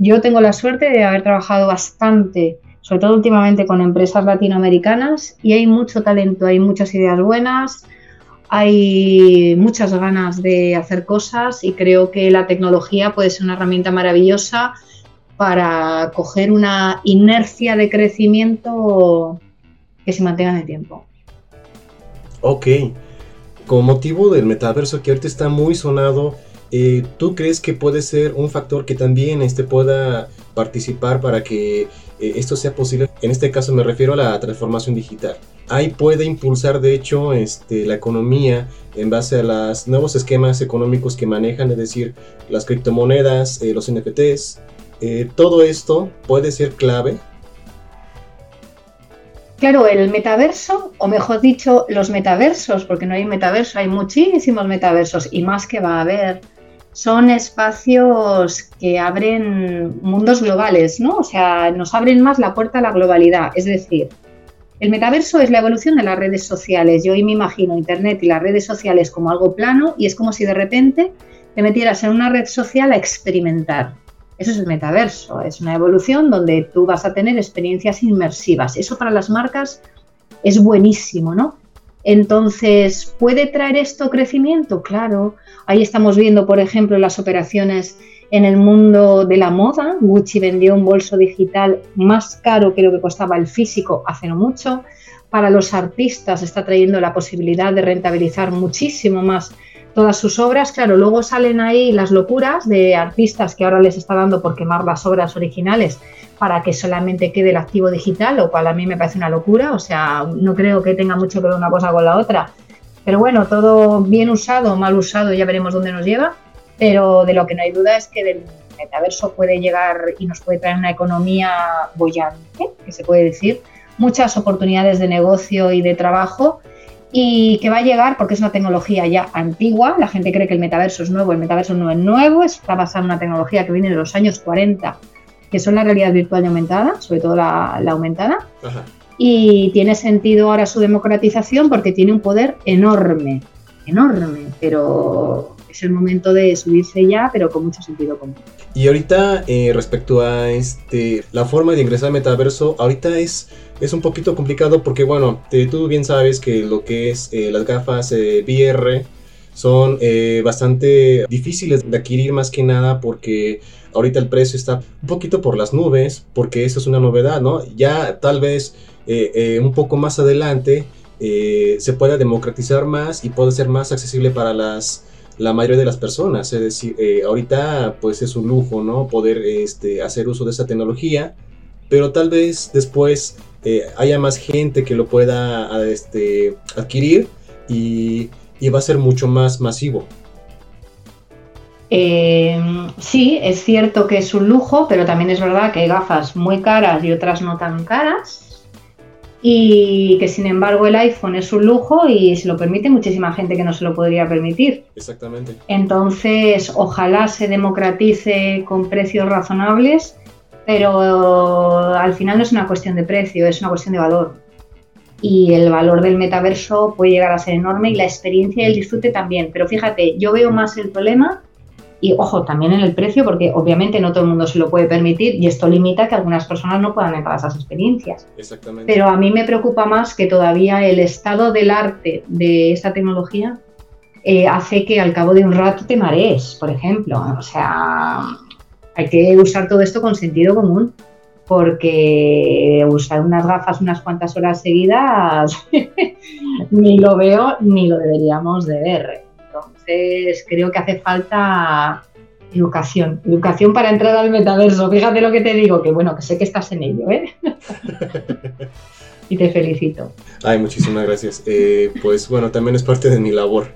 Yo tengo la suerte de haber trabajado bastante sobre todo últimamente con empresas latinoamericanas y hay mucho talento, hay muchas ideas buenas, hay muchas ganas de hacer cosas y creo que la tecnología puede ser una herramienta maravillosa para coger una inercia de crecimiento que se mantenga en el tiempo. Ok, con motivo del metaverso que ahorita está muy sonado, eh, ¿tú crees que puede ser un factor que también este, pueda participar para que eh, esto sea posible. En este caso me refiero a la transformación digital. Ahí puede impulsar, de hecho, este, la economía en base a los nuevos esquemas económicos que manejan, es decir, las criptomonedas, eh, los NFTs. Eh, todo esto puede ser clave. Claro, el metaverso, o mejor dicho, los metaversos, porque no hay metaverso, hay muchísimos metaversos y más que va a haber son espacios que abren mundos globales, ¿no? O sea, nos abren más la puerta a la globalidad. Es decir, el metaverso es la evolución de las redes sociales. Yo hoy me imagino Internet y las redes sociales como algo plano y es como si de repente te metieras en una red social a experimentar. Eso es el metaverso, es una evolución donde tú vas a tener experiencias inmersivas. Eso para las marcas es buenísimo, ¿no? Entonces, ¿puede traer esto crecimiento? Claro. Ahí estamos viendo, por ejemplo, las operaciones en el mundo de la moda. Gucci vendió un bolso digital más caro que lo que costaba el físico hace no mucho. Para los artistas está trayendo la posibilidad de rentabilizar muchísimo más todas sus obras. Claro, luego salen ahí las locuras de artistas que ahora les está dando por quemar las obras originales para que solamente quede el activo digital, lo cual a mí me parece una locura, o sea, no creo que tenga mucho que ver una cosa con la otra. Pero bueno, todo bien usado o mal usado, ya veremos dónde nos lleva, pero de lo que no hay duda es que del metaverso puede llegar y nos puede traer una economía bollante, que se puede decir, muchas oportunidades de negocio y de trabajo y que va a llegar porque es una tecnología ya antigua, la gente cree que el metaverso es nuevo, el metaverso no es nuevo, está basado en una tecnología que viene de los años 40 que son la realidad virtual y aumentada, sobre todo la, aumentada. Y tiene sentido ahora su democratización porque tiene un poder enorme, enorme, pero es el momento de subirse ya, pero con mucho sentido común. Y ahorita, eh, respecto a este, la forma de ingresar al metaverso, ahorita es, es un poquito complicado porque, bueno, tú bien sabes que lo que es eh, las gafas eh, VR son bastante difíciles de adquirir más que nada porque ahorita el precio está un poquito por las nubes, porque eso es una novedad, ¿no? Ya tal vez un poco más adelante eh, se pueda democratizar más y pueda ser más accesible para las la mayoría de las personas. Es decir, eh, ahorita pues es un lujo, ¿no? Poder este, hacer uso de esa tecnología, pero tal vez después eh, haya más gente que lo pueda este, adquirir y, y, va a ser mucho más masivo. sí, es cierto que es un lujo, pero también es verdad que hay gafas muy caras y otras no tan caras y que sin embargo el iPhone es un lujo y se lo permite muchísima gente que no se lo podría permitir. Exactamente. Entonces, ojalá se democratice con precios razonables, pero al final no es una cuestión de precio, es una cuestión de valor. Y el valor del metaverso puede llegar a ser enorme y la experiencia y el disfrute también. Pero fíjate, yo veo más el problema y ojo, también en el precio, porque obviamente no todo el mundo se lo puede permitir y esto limita que algunas personas no puedan entrar a esas experiencias. Exactamente. Pero a mí me preocupa más que todavía el estado del arte de esta tecnología eh, hace que al cabo de un rato te marees, por ejemplo. O sea, hay que usar todo esto con sentido común, porque usar unas gafas unas cuantas horas seguidas ni lo veo ni lo deberíamos de ver. Entonces creo que hace falta educación, educación para entrar al metaverso. Fíjate lo que te digo, que bueno, que sé que estás en ello, ¿eh? y te felicito. Ay, muchísimas gracias. Eh, pues bueno, también es parte de mi labor.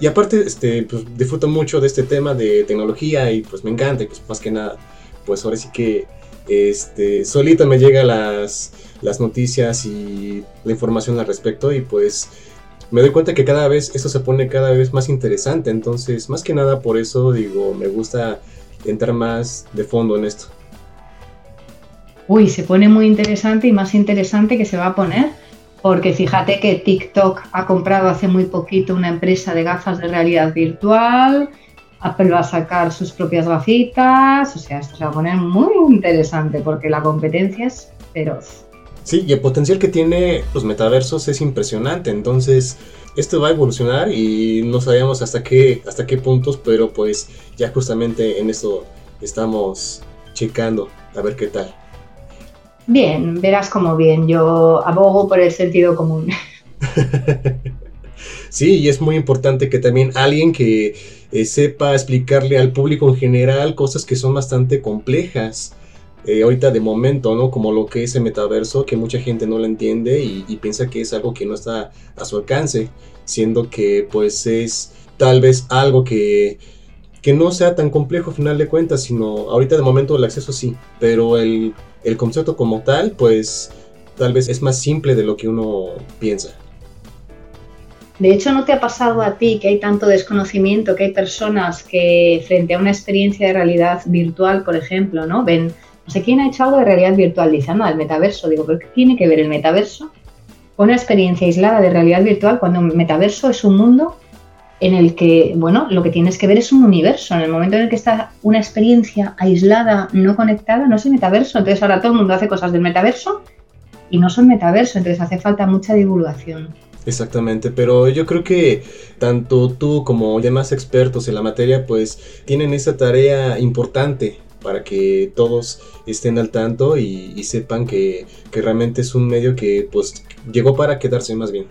Y aparte, este, pues disfruto mucho de este tema de tecnología y pues me encanta, pues más que nada, pues ahora sí que este, solito me llegan las, las noticias y la información al respecto y pues me doy cuenta que cada vez esto se pone cada vez más interesante. Entonces, más que nada por eso digo, me gusta entrar más de fondo en esto. Uy, se pone muy interesante y más interesante que se va a poner. Porque fíjate que TikTok ha comprado hace muy poquito una empresa de gafas de realidad virtual. Apple va a sacar sus propias gafitas. O sea, esto se va a poner muy interesante porque la competencia es feroz. Sí, y el potencial que tiene los metaversos es impresionante. Entonces, esto va a evolucionar y no sabemos hasta qué, hasta qué puntos, pero pues ya justamente en eso estamos checando a ver qué tal. Bien, verás como bien. Yo abogo por el sentido común. sí, y es muy importante que también alguien que eh, sepa explicarle al público en general cosas que son bastante complejas eh, ahorita de momento, ¿no? Como lo que es el metaverso, que mucha gente no lo entiende y, piensa que es algo que no está a su alcance, siendo que pues es tal vez algo que, que no sea tan complejo a final de cuentas, sino ahorita de momento el acceso sí, pero el, el concepto como tal, pues tal vez es más simple de lo que uno piensa. De hecho, ¿no te ha pasado a ti que hay tanto desconocimiento, que hay personas que frente a una experiencia de realidad virtual, por ejemplo, ¿no? ven no sé quién ha hecho algo de realidad virtual, dice, no, el metaverso. Digo, ¿pero qué tiene que ver el metaverso con una experiencia aislada de realidad virtual cuando un metaverso es un mundo en el que, bueno, lo que tienes que ver es un universo. En el momento en el que está una experiencia aislada, no conectada, no es el metaverso. Entonces ahora todo el mundo hace cosas del metaverso y no son metaverso. Entonces hace falta mucha divulgación. Exactamente, pero yo creo que tanto tú como demás expertos en la materia pues tienen esa tarea importante para que todos estén al tanto y, sepan que, realmente es un medio que pues llegó para quedarse más bien.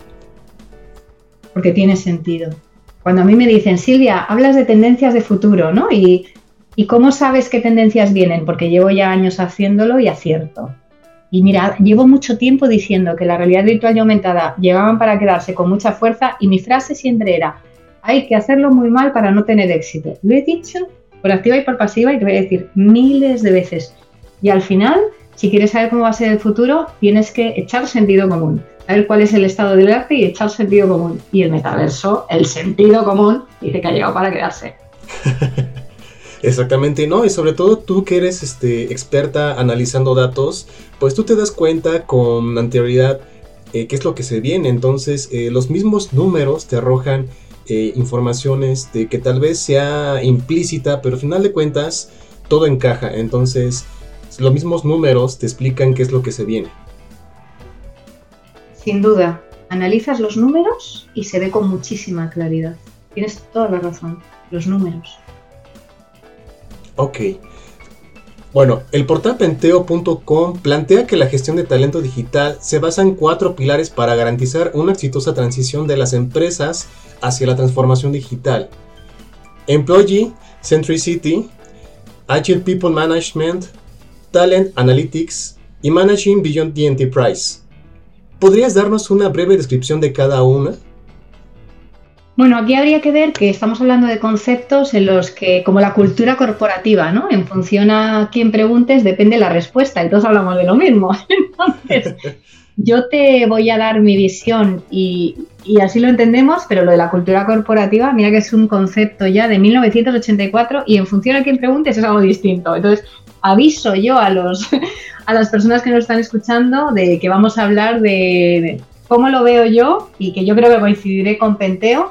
Porque tiene sentido. Cuando a mí me dicen, Silvia, hablas de tendencias de futuro, ¿no? Y, ¿Y cómo sabes qué tendencias vienen? Porque llevo ya años haciéndolo y acierto. Y mira, llevo mucho tiempo diciendo que la realidad virtual y aumentada llegaban para quedarse con mucha fuerza y mi frase siempre era, hay que hacerlo muy mal para no tener éxito. Lo he dicho por activa y por pasiva y te voy a decir miles de veces. Y al final, si quieres saber cómo va a ser el futuro, tienes que echar sentido común, saber cuál es el estado del arte y echar sentido común. Y el metaverso, el sentido común, dice que ha llegado para quedarse. Exactamente, ¿no? Y sobre todo tú que eres este, experta analizando datos, pues tú te das cuenta con anterioridad eh, qué es lo que se viene. Entonces, eh, los mismos números te arrojan eh, informaciones de que tal vez sea implícita, pero al final de cuentas todo encaja. Entonces, los mismos números te explican qué es lo que se viene. Sin duda, analizas los números y se ve con muchísima claridad. Tienes toda la razón, los números. Ok. Bueno, el portal penteo.com plantea que la gestión de talento digital se basa en cuatro pilares para garantizar una exitosa transición de las empresas hacia la transformación digital. Employee Centricity, Agile People Management, Talent Analytics y Managing Beyond the Enterprise. ¿Podrías darnos una breve descripción de cada una? Bueno, aquí habría que ver que estamos hablando de conceptos en los que, como la cultura corporativa, ¿no? En función a quien preguntes, depende la respuesta y todos hablamos de lo mismo. Entonces, yo te voy a dar mi visión y, así lo entendemos, pero lo de la cultura corporativa, mira que es un concepto ya de 1984 y en función a quien preguntes es algo distinto. Entonces, aviso yo a, los, a las personas que nos están escuchando de que vamos a hablar de cómo lo veo yo y que yo creo que coincidiré con Penteo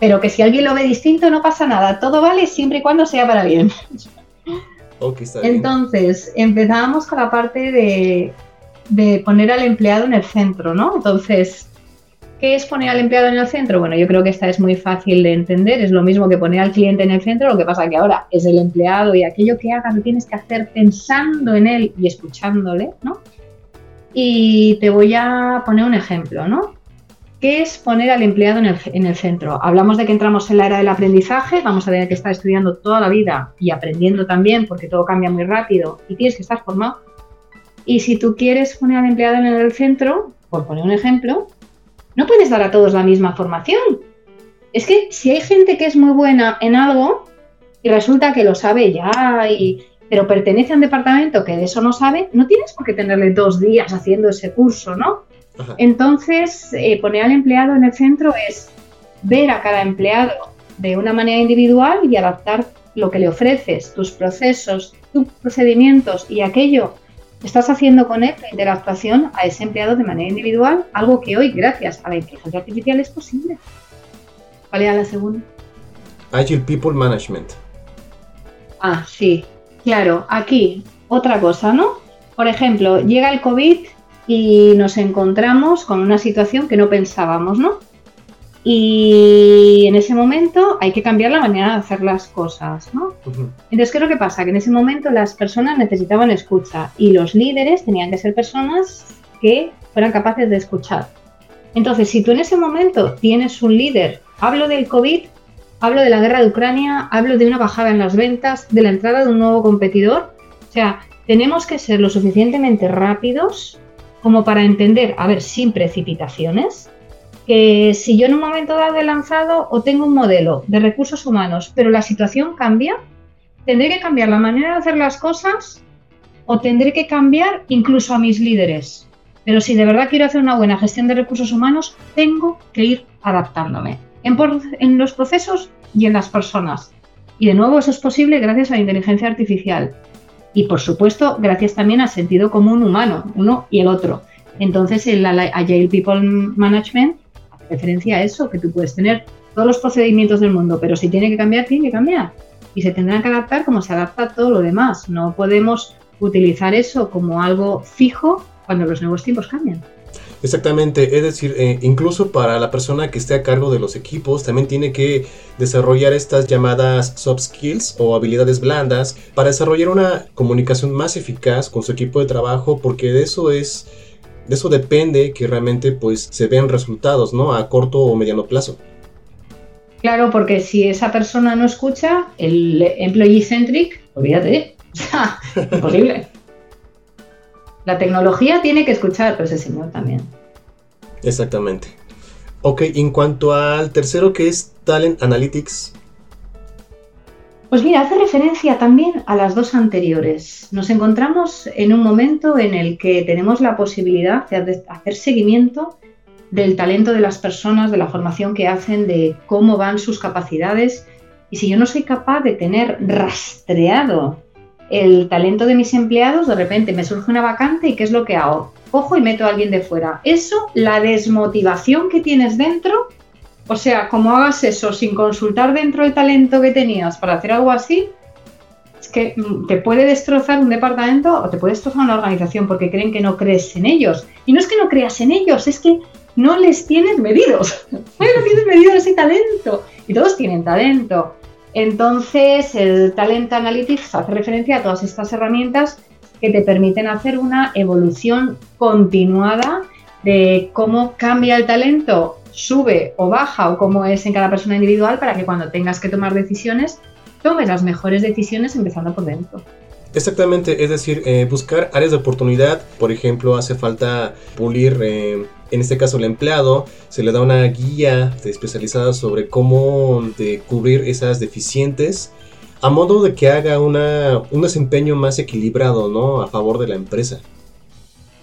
pero que si alguien lo ve distinto no pasa nada, todo vale siempre y cuando sea para bien. Entonces, empezamos con la parte de, de, poner al empleado en el centro, ¿no? Entonces, ¿qué es poner al empleado en el centro? Bueno, yo creo que esta es muy fácil de entender, es lo mismo que poner al cliente en el centro, lo que pasa que ahora es el empleado y aquello que hagas lo tienes que hacer pensando en él y escuchándole, ¿no? Y te voy a poner un ejemplo, ¿no? ¿Qué es poner al empleado en el, centro? Hablamos de que entramos en la era del aprendizaje, vamos a tener que estar estudiando toda la vida y aprendiendo también porque todo cambia muy rápido y tienes que estar formado. Y si tú quieres poner al empleado en el centro, por poner un ejemplo, no puedes dar a todos la misma formación. Es que si hay gente que es muy buena en algo y resulta que lo sabe ya, y, pero pertenece a un departamento que de eso no sabe, no tienes por qué tenerle dos días haciendo ese curso, ¿no? Entonces, eh, poner al empleado en el centro es ver a cada empleado de una manera individual y adaptar lo que le ofreces, tus procesos, tus procedimientos y aquello que estás haciendo con él, la interactuación a ese empleado de manera individual, algo que hoy, gracias a la inteligencia artificial, es posible. ¿Cuál era la segunda? Agile People Management. Ah, sí, claro, aquí otra cosa, ¿no? Por ejemplo, llega el COVID y nos encontramos con una situación que no pensábamos, ¿no? Y en ese momento hay que cambiar la manera de hacer las cosas, ¿no? Entonces, ¿qué es lo que pasa? Que en ese momento las personas necesitaban escucha y los líderes tenían que ser personas que fueran capaces de escuchar. Entonces, si tú en ese momento tienes un líder, hablo del COVID, hablo de la guerra de Ucrania, hablo de una bajada en las ventas, de la entrada de un nuevo competidor, o sea, tenemos que ser lo suficientemente rápidos como para entender, a ver, sin precipitaciones, que si yo en un momento dado he lanzado o tengo un modelo de recursos humanos, pero la situación cambia, tendré que cambiar la manera de hacer las cosas o tendré que cambiar incluso a mis líderes. Pero si de verdad quiero hacer una buena gestión de recursos humanos, tengo que ir adaptándome en, en los procesos y en las personas. Y de nuevo eso es posible gracias a la inteligencia artificial y por supuesto gracias también al sentido común humano, uno y el otro. Entonces el Agile People Management hace referencia a eso, que tú puedes tener todos los procedimientos del mundo, pero si tiene que cambiar, tiene que cambiar. Y se tendrán que adaptar como se adapta todo lo demás. No podemos utilizar eso como algo fijo cuando los nuevos tiempos cambian. Exactamente, es decir, eh, incluso para la persona que esté a cargo de los equipos, también tiene que desarrollar estas llamadas soft skills o habilidades blandas para desarrollar una comunicación más eficaz con su equipo de trabajo, porque de eso es, de eso depende que realmente pues se vean resultados, ¿no? A corto o mediano plazo. Claro, porque si esa persona no escucha, el employee centric, olvídate, imposible. La tecnología tiene que escuchar, pero ese señor también. Exactamente. Ok, en cuanto al tercero que es Talent Analytics. Pues mira, hace referencia también a las dos anteriores. Nos encontramos en un momento en el que tenemos la posibilidad de hacer seguimiento del talento de las personas, de la formación que hacen, de cómo van sus capacidades. Y si yo no soy capaz de tener rastreado el talento de mis empleados, de repente me surge una vacante y ¿qué es lo que hago? Cojo y meto a alguien de fuera. Eso, la desmotivación que tienes dentro, O sea, como hagas eso sin consultar dentro el talento que tenías para hacer algo así, es que mm, te puede destrozar un departamento o te puede destrozar una organización porque creen que no crees en ellos. Y no es que no creas en ellos, es que no les tienes medidos. No tienes medido ese talento. Y todos tienen talento. Entonces, el Talent Analytics hace referencia a todas estas herramientas que te permiten hacer una evolución continuada de cómo cambia el talento, sube o baja o cómo es en cada persona individual para que cuando tengas que tomar decisiones, tomes las mejores decisiones empezando por dentro. Exactamente, es decir, eh, buscar áreas de oportunidad, por ejemplo, hace falta pulir, eh, en este caso el empleado, se le da una guía especializada sobre cómo cubrir esas deficientes, a modo de que haga una, un desempeño más equilibrado, ¿no? A favor de la empresa.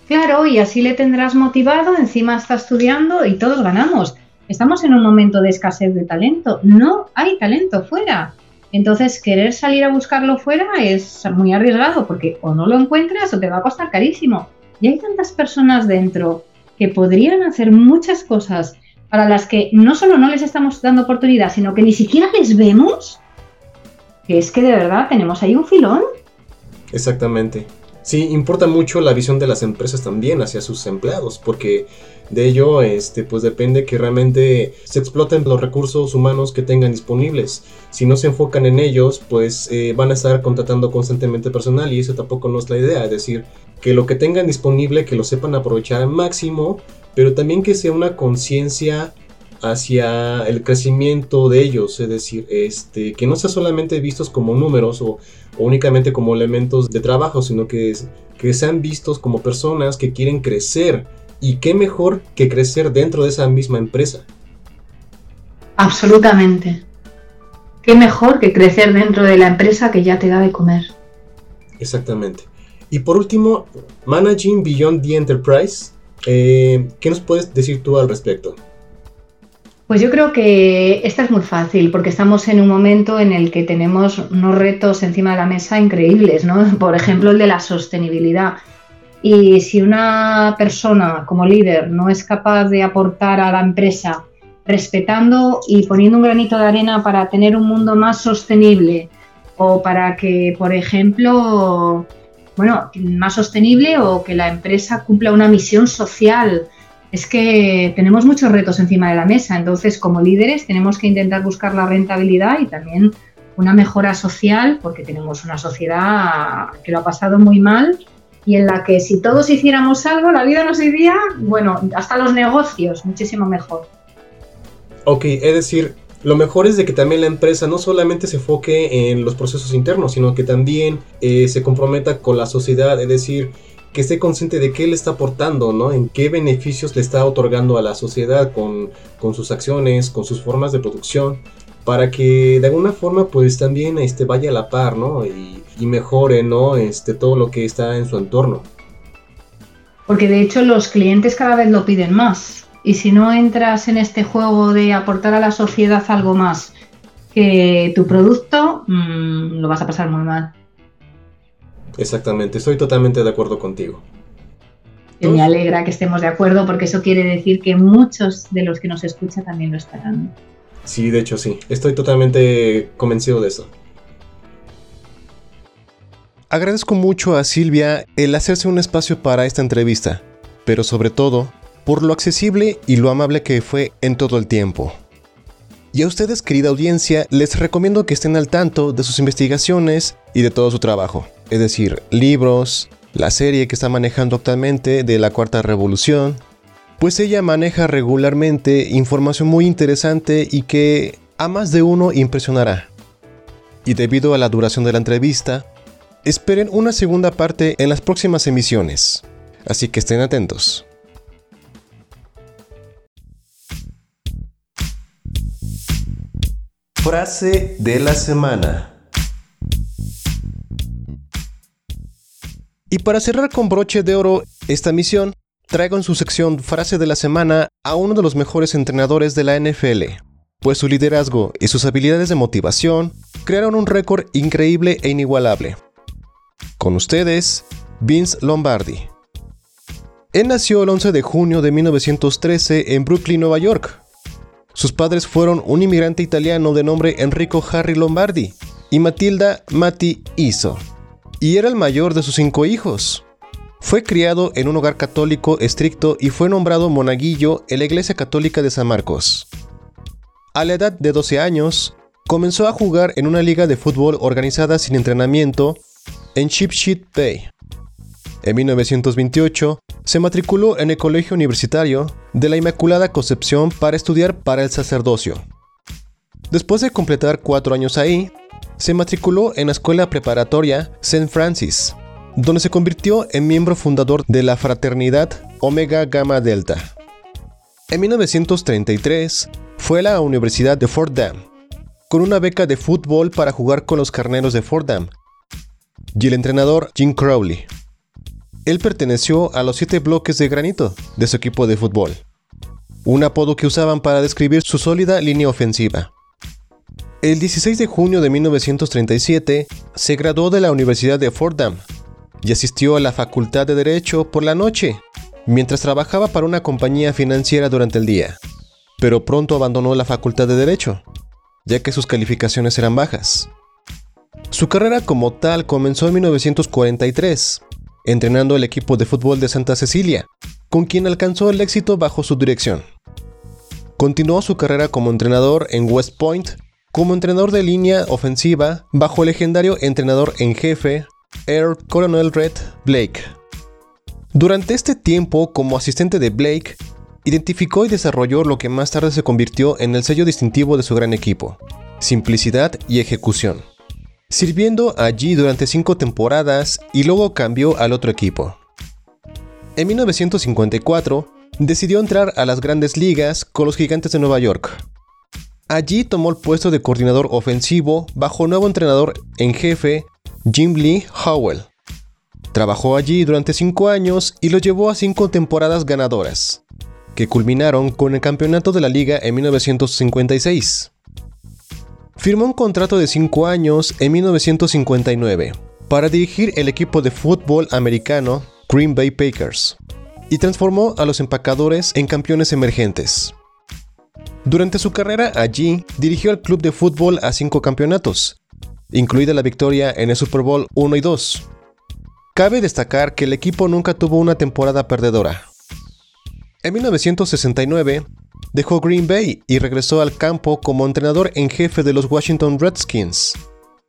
Claro, y así le tendrás motivado, encima está estudiando y todos ganamos. Estamos en un momento de escasez de talento, no hay talento fuera. Entonces, querer salir a buscarlo fuera es muy arriesgado porque o no lo encuentras o te va a costar carísimo. Y hay tantas personas dentro que podrían hacer muchas cosas para las que no solo no les estamos dando oportunidad, sino que ni siquiera les vemos, que es que de verdad tenemos ahí un filón. Exactamente. Sí, importa mucho la visión de las empresas también hacia sus empleados, porque de ello, este, pues depende que realmente se exploten los recursos humanos que tengan disponibles. Si no se enfocan en ellos, pues eh, van a estar contratando constantemente personal y eso tampoco no es la idea. Es decir, que lo que tengan disponible, que lo sepan aprovechar al máximo, pero también que sea una conciencia hacia el crecimiento de ellos, es decir, este, que no sea solamente vistos como números o, únicamente como elementos de trabajo, sino que, que sean vistos como personas que quieren crecer. Y qué mejor que crecer dentro de esa misma empresa. Absolutamente. Qué mejor que crecer dentro de la empresa que ya te da de comer. Exactamente. Y por último, Managing Beyond the Enterprise. Eh, ¿Qué nos puedes decir tú al respecto? Pues yo creo que esta es muy fácil porque estamos en un momento en el que tenemos unos retos encima de la mesa increíbles, ¿no? Por ejemplo, el de la sostenibilidad. Y si una persona como líder no es capaz de aportar a la empresa respetando y poniendo un granito de arena para tener un mundo más sostenible o para que, por ejemplo, bueno, más sostenible o que la empresa cumpla una misión social es que tenemos muchos retos encima de la mesa, entonces como líderes tenemos que intentar buscar la rentabilidad y también una mejora social, porque tenemos una sociedad que lo ha pasado muy mal y en la que si todos hiciéramos algo, la vida nos iría, bueno, hasta los negocios, muchísimo mejor. Ok, es decir, lo mejor es de que también la empresa no solamente se enfoque en los procesos internos, sino que también eh, se comprometa con la sociedad, es decir, que esté consciente de qué le está aportando, ¿no? En qué beneficios le está otorgando a la sociedad con, sus acciones, con sus formas de producción, para que de alguna forma pues también este, vaya a la par, ¿no? Y, mejore, ¿no? Este, todo lo que está en su entorno. Porque de hecho los clientes cada vez lo piden más. Y si no entras en este juego de aportar a la sociedad algo más que tu producto, mm, lo vas a pasar muy mal. Exactamente, estoy totalmente de acuerdo contigo. me alegra que estemos de acuerdo porque eso quiere decir que muchos de los que nos escuchan también lo estarán. Sí, de hecho sí, estoy totalmente convencido de eso. Agradezco mucho a Silvia el hacerse un espacio para esta entrevista, pero sobre todo por lo accesible y lo amable que fue en todo el tiempo. Y a ustedes, querida audiencia, les recomiendo que estén al tanto de sus investigaciones y de todo su trabajo es decir, libros, la serie que está manejando actualmente de la Cuarta Revolución, pues ella maneja regularmente información muy interesante y que a más de uno impresionará. Y debido a la duración de la entrevista, esperen una segunda parte en las próximas emisiones, así que estén atentos. Frase de la semana. Y para cerrar con broche de oro esta misión, traigo en su sección frase de la semana a uno de los mejores entrenadores de la NFL, pues su liderazgo y sus habilidades de motivación crearon un récord increíble e inigualable. Con ustedes, Vince Lombardi. Él nació el 11 de junio de 1913 en Brooklyn, Nueva York. Sus padres fueron un inmigrante italiano de nombre Enrico Harry Lombardi y Matilda Matti Iso, y era el mayor de sus cinco hijos. Fue criado en un hogar católico estricto y fue nombrado monaguillo en la Iglesia Católica de San Marcos. A la edad de 12 años, comenzó a jugar en una liga de fútbol organizada sin entrenamiento en Sheep Bay. En 1928, se matriculó en el Colegio Universitario de la Inmaculada Concepción para estudiar para el sacerdocio. Después de completar cuatro años ahí, se matriculó en la escuela preparatoria St. Francis, donde se convirtió en miembro fundador de la fraternidad Omega Gamma Delta. En 1933 fue a la Universidad de Fordham, con una beca de fútbol para jugar con los carneros de Fordham, y el entrenador Jim Crowley. Él perteneció a los siete bloques de granito de su equipo de fútbol, un apodo que usaban para describir su sólida línea ofensiva. El 16 de junio de 1937 se graduó de la Universidad de Fordham y asistió a la Facultad de Derecho por la noche, mientras trabajaba para una compañía financiera durante el día. Pero pronto abandonó la Facultad de Derecho, ya que sus calificaciones eran bajas. Su carrera como tal comenzó en 1943, entrenando el equipo de fútbol de Santa Cecilia, con quien alcanzó el éxito bajo su dirección. Continuó su carrera como entrenador en West Point, como entrenador de línea ofensiva bajo el legendario entrenador en jefe Air Colonel Red Blake. Durante este tiempo, como asistente de Blake, identificó y desarrolló lo que más tarde se convirtió en el sello distintivo de su gran equipo, simplicidad y ejecución sirviendo allí durante cinco temporadas y luego cambió al otro equipo. En 1954, decidió entrar a las grandes ligas con los Gigantes de Nueva York. Allí tomó el puesto de coordinador ofensivo bajo nuevo entrenador en jefe, Jim Lee Howell. Trabajó allí durante cinco años y lo llevó a cinco temporadas ganadoras, que culminaron con el campeonato de la liga en 1956 firmó un contrato de 5 años en 1959 para dirigir el equipo de fútbol americano Green Bay Packers y transformó a los empacadores en campeones emergentes. Durante su carrera allí, dirigió al club de fútbol a cinco campeonatos, incluida la victoria en el Super Bowl 1 y 2. Cabe destacar que el equipo nunca tuvo una temporada perdedora. En 1969, dejó Green Bay y regresó al campo como entrenador en jefe de los Washington Redskins.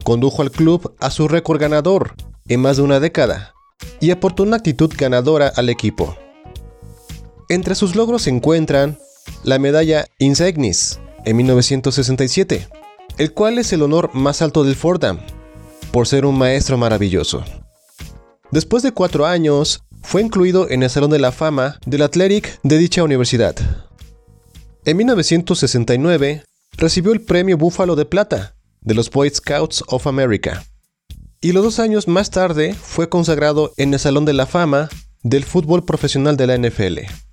Condujo al club a su récord ganador en más de una década y aportó una actitud ganadora al equipo. Entre sus logros se encuentran la medalla Insignis en 1967, el cual es el honor más alto del Fordham, por ser un maestro maravilloso. Después de cuatro años, fue incluido en el Salón de la Fama del Athletic de dicha universidad. En 1969 recibió el premio Búfalo de Plata de los Boy Scouts of America. Y los dos años más tarde fue consagrado en el Salón de la Fama del fútbol profesional de la NFL.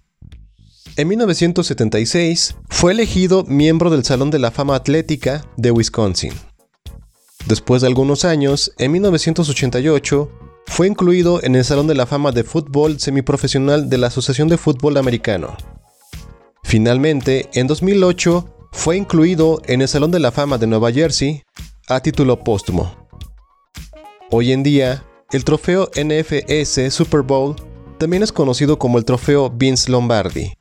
En 1976 fue elegido miembro del Salón de la Fama Atlética de Wisconsin. Después de algunos años, en 1988, fue incluido en el Salón de la Fama de Fútbol Semiprofesional de la Asociación de Fútbol Americano. Finalmente, en 2008 fue incluido en el Salón de la Fama de Nueva Jersey a título póstumo. Hoy en día, el trofeo NFS Super Bowl también es conocido como el trofeo Vince Lombardi,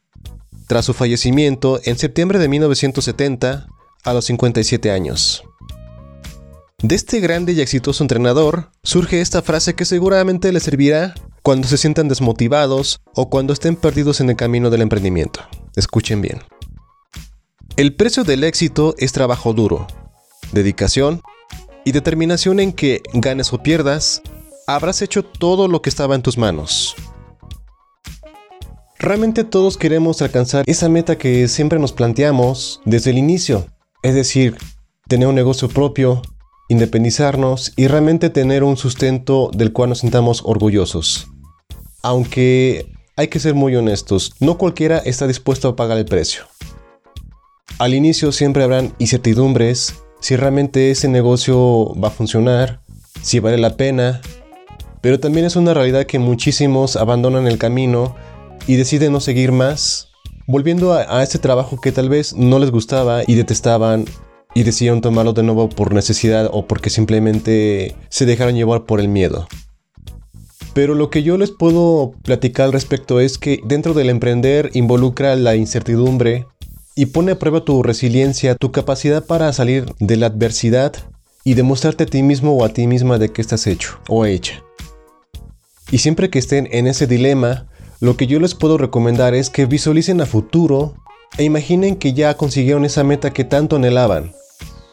tras su fallecimiento en septiembre de 1970 a los 57 años. De este grande y exitoso entrenador surge esta frase que seguramente le servirá cuando se sientan desmotivados o cuando estén perdidos en el camino del emprendimiento. Escuchen bien. El precio del éxito es trabajo duro, dedicación y determinación en que, ganes o pierdas, habrás hecho todo lo que estaba en tus manos. Realmente todos queremos alcanzar esa meta que siempre nos planteamos desde el inicio, es decir, tener un negocio propio, independizarnos y realmente tener un sustento del cual nos sintamos orgullosos. Aunque hay que ser muy honestos, no cualquiera está dispuesto a pagar el precio. Al inicio siempre habrán incertidumbres si realmente ese negocio va a funcionar, si vale la pena, pero también es una realidad que muchísimos abandonan el camino y deciden no seguir más volviendo a, a ese trabajo que tal vez no les gustaba y detestaban y decidieron tomarlo de nuevo por necesidad o porque simplemente se dejaron llevar por el miedo. Pero lo que yo les puedo platicar al respecto es que dentro del emprender involucra la incertidumbre y pone a prueba tu resiliencia, tu capacidad para salir de la adversidad y demostrarte a ti mismo o a ti misma de qué estás hecho o hecha. Y siempre que estén en ese dilema, lo que yo les puedo recomendar es que visualicen a futuro e imaginen que ya consiguieron esa meta que tanto anhelaban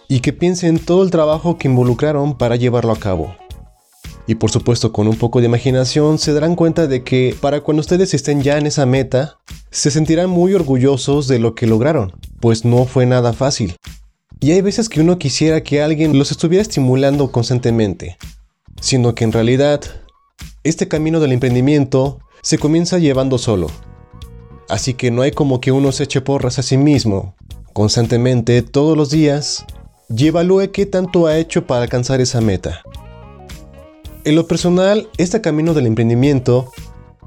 y que piensen todo el trabajo que involucraron para llevarlo a cabo. Y por supuesto con un poco de imaginación se darán cuenta de que para cuando ustedes estén ya en esa meta, se sentirán muy orgullosos de lo que lograron, pues no fue nada fácil. Y hay veces que uno quisiera que alguien los estuviera estimulando constantemente, siendo que en realidad este camino del emprendimiento se comienza llevando solo. Así que no hay como que uno se eche porras a sí mismo, constantemente, todos los días, y evalúe qué tanto ha hecho para alcanzar esa meta. En lo personal, este camino del emprendimiento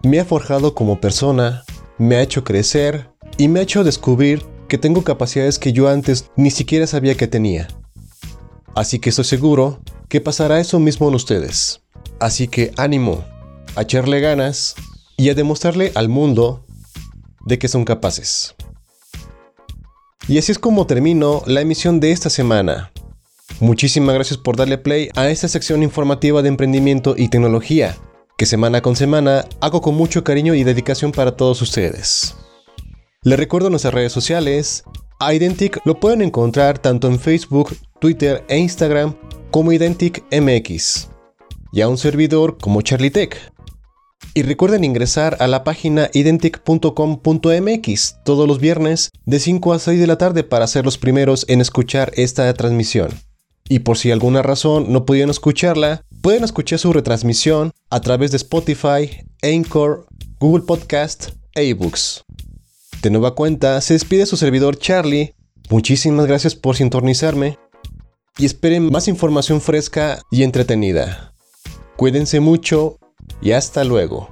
me ha forjado como persona, me ha hecho crecer y me ha hecho descubrir que tengo capacidades que yo antes ni siquiera sabía que tenía. Así que estoy seguro que pasará eso mismo en ustedes. Así que ánimo, a echarle ganas y a demostrarle al mundo de que son capaces. Y así es como termino la emisión de esta semana. Muchísimas gracias por darle play a esta sección informativa de emprendimiento y tecnología, que semana con semana hago con mucho cariño y dedicación para todos ustedes. Les recuerdo nuestras redes sociales. Identic lo pueden encontrar tanto en Facebook, Twitter e Instagram como Identic MX. Y a un servidor como Charlie Tech. Y recuerden ingresar a la página identic.com.mx todos los viernes de 5 a 6 de la tarde para ser los primeros en escuchar esta transmisión. Y por si alguna razón no pudieron escucharla, pueden escuchar su retransmisión a través de Spotify, Anchor, Google Podcast e eBooks. De nueva cuenta, se despide su servidor Charlie. Muchísimas gracias por sintonizarme y esperen más información fresca y entretenida. Cuídense mucho y hasta luego.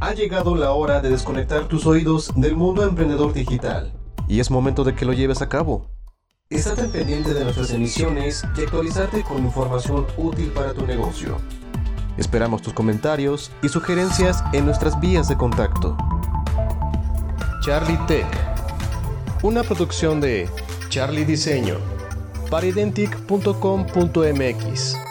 Ha llegado la hora de desconectar tus oídos del mundo emprendedor digital y es momento de que lo lleves a cabo. Estate pendiente de nuestras emisiones y actualizarte con información útil para tu negocio. Esperamos tus comentarios y sugerencias en nuestras vías de contacto. Charlie Tech, una producción de Charlie Diseño para identic.com.mx.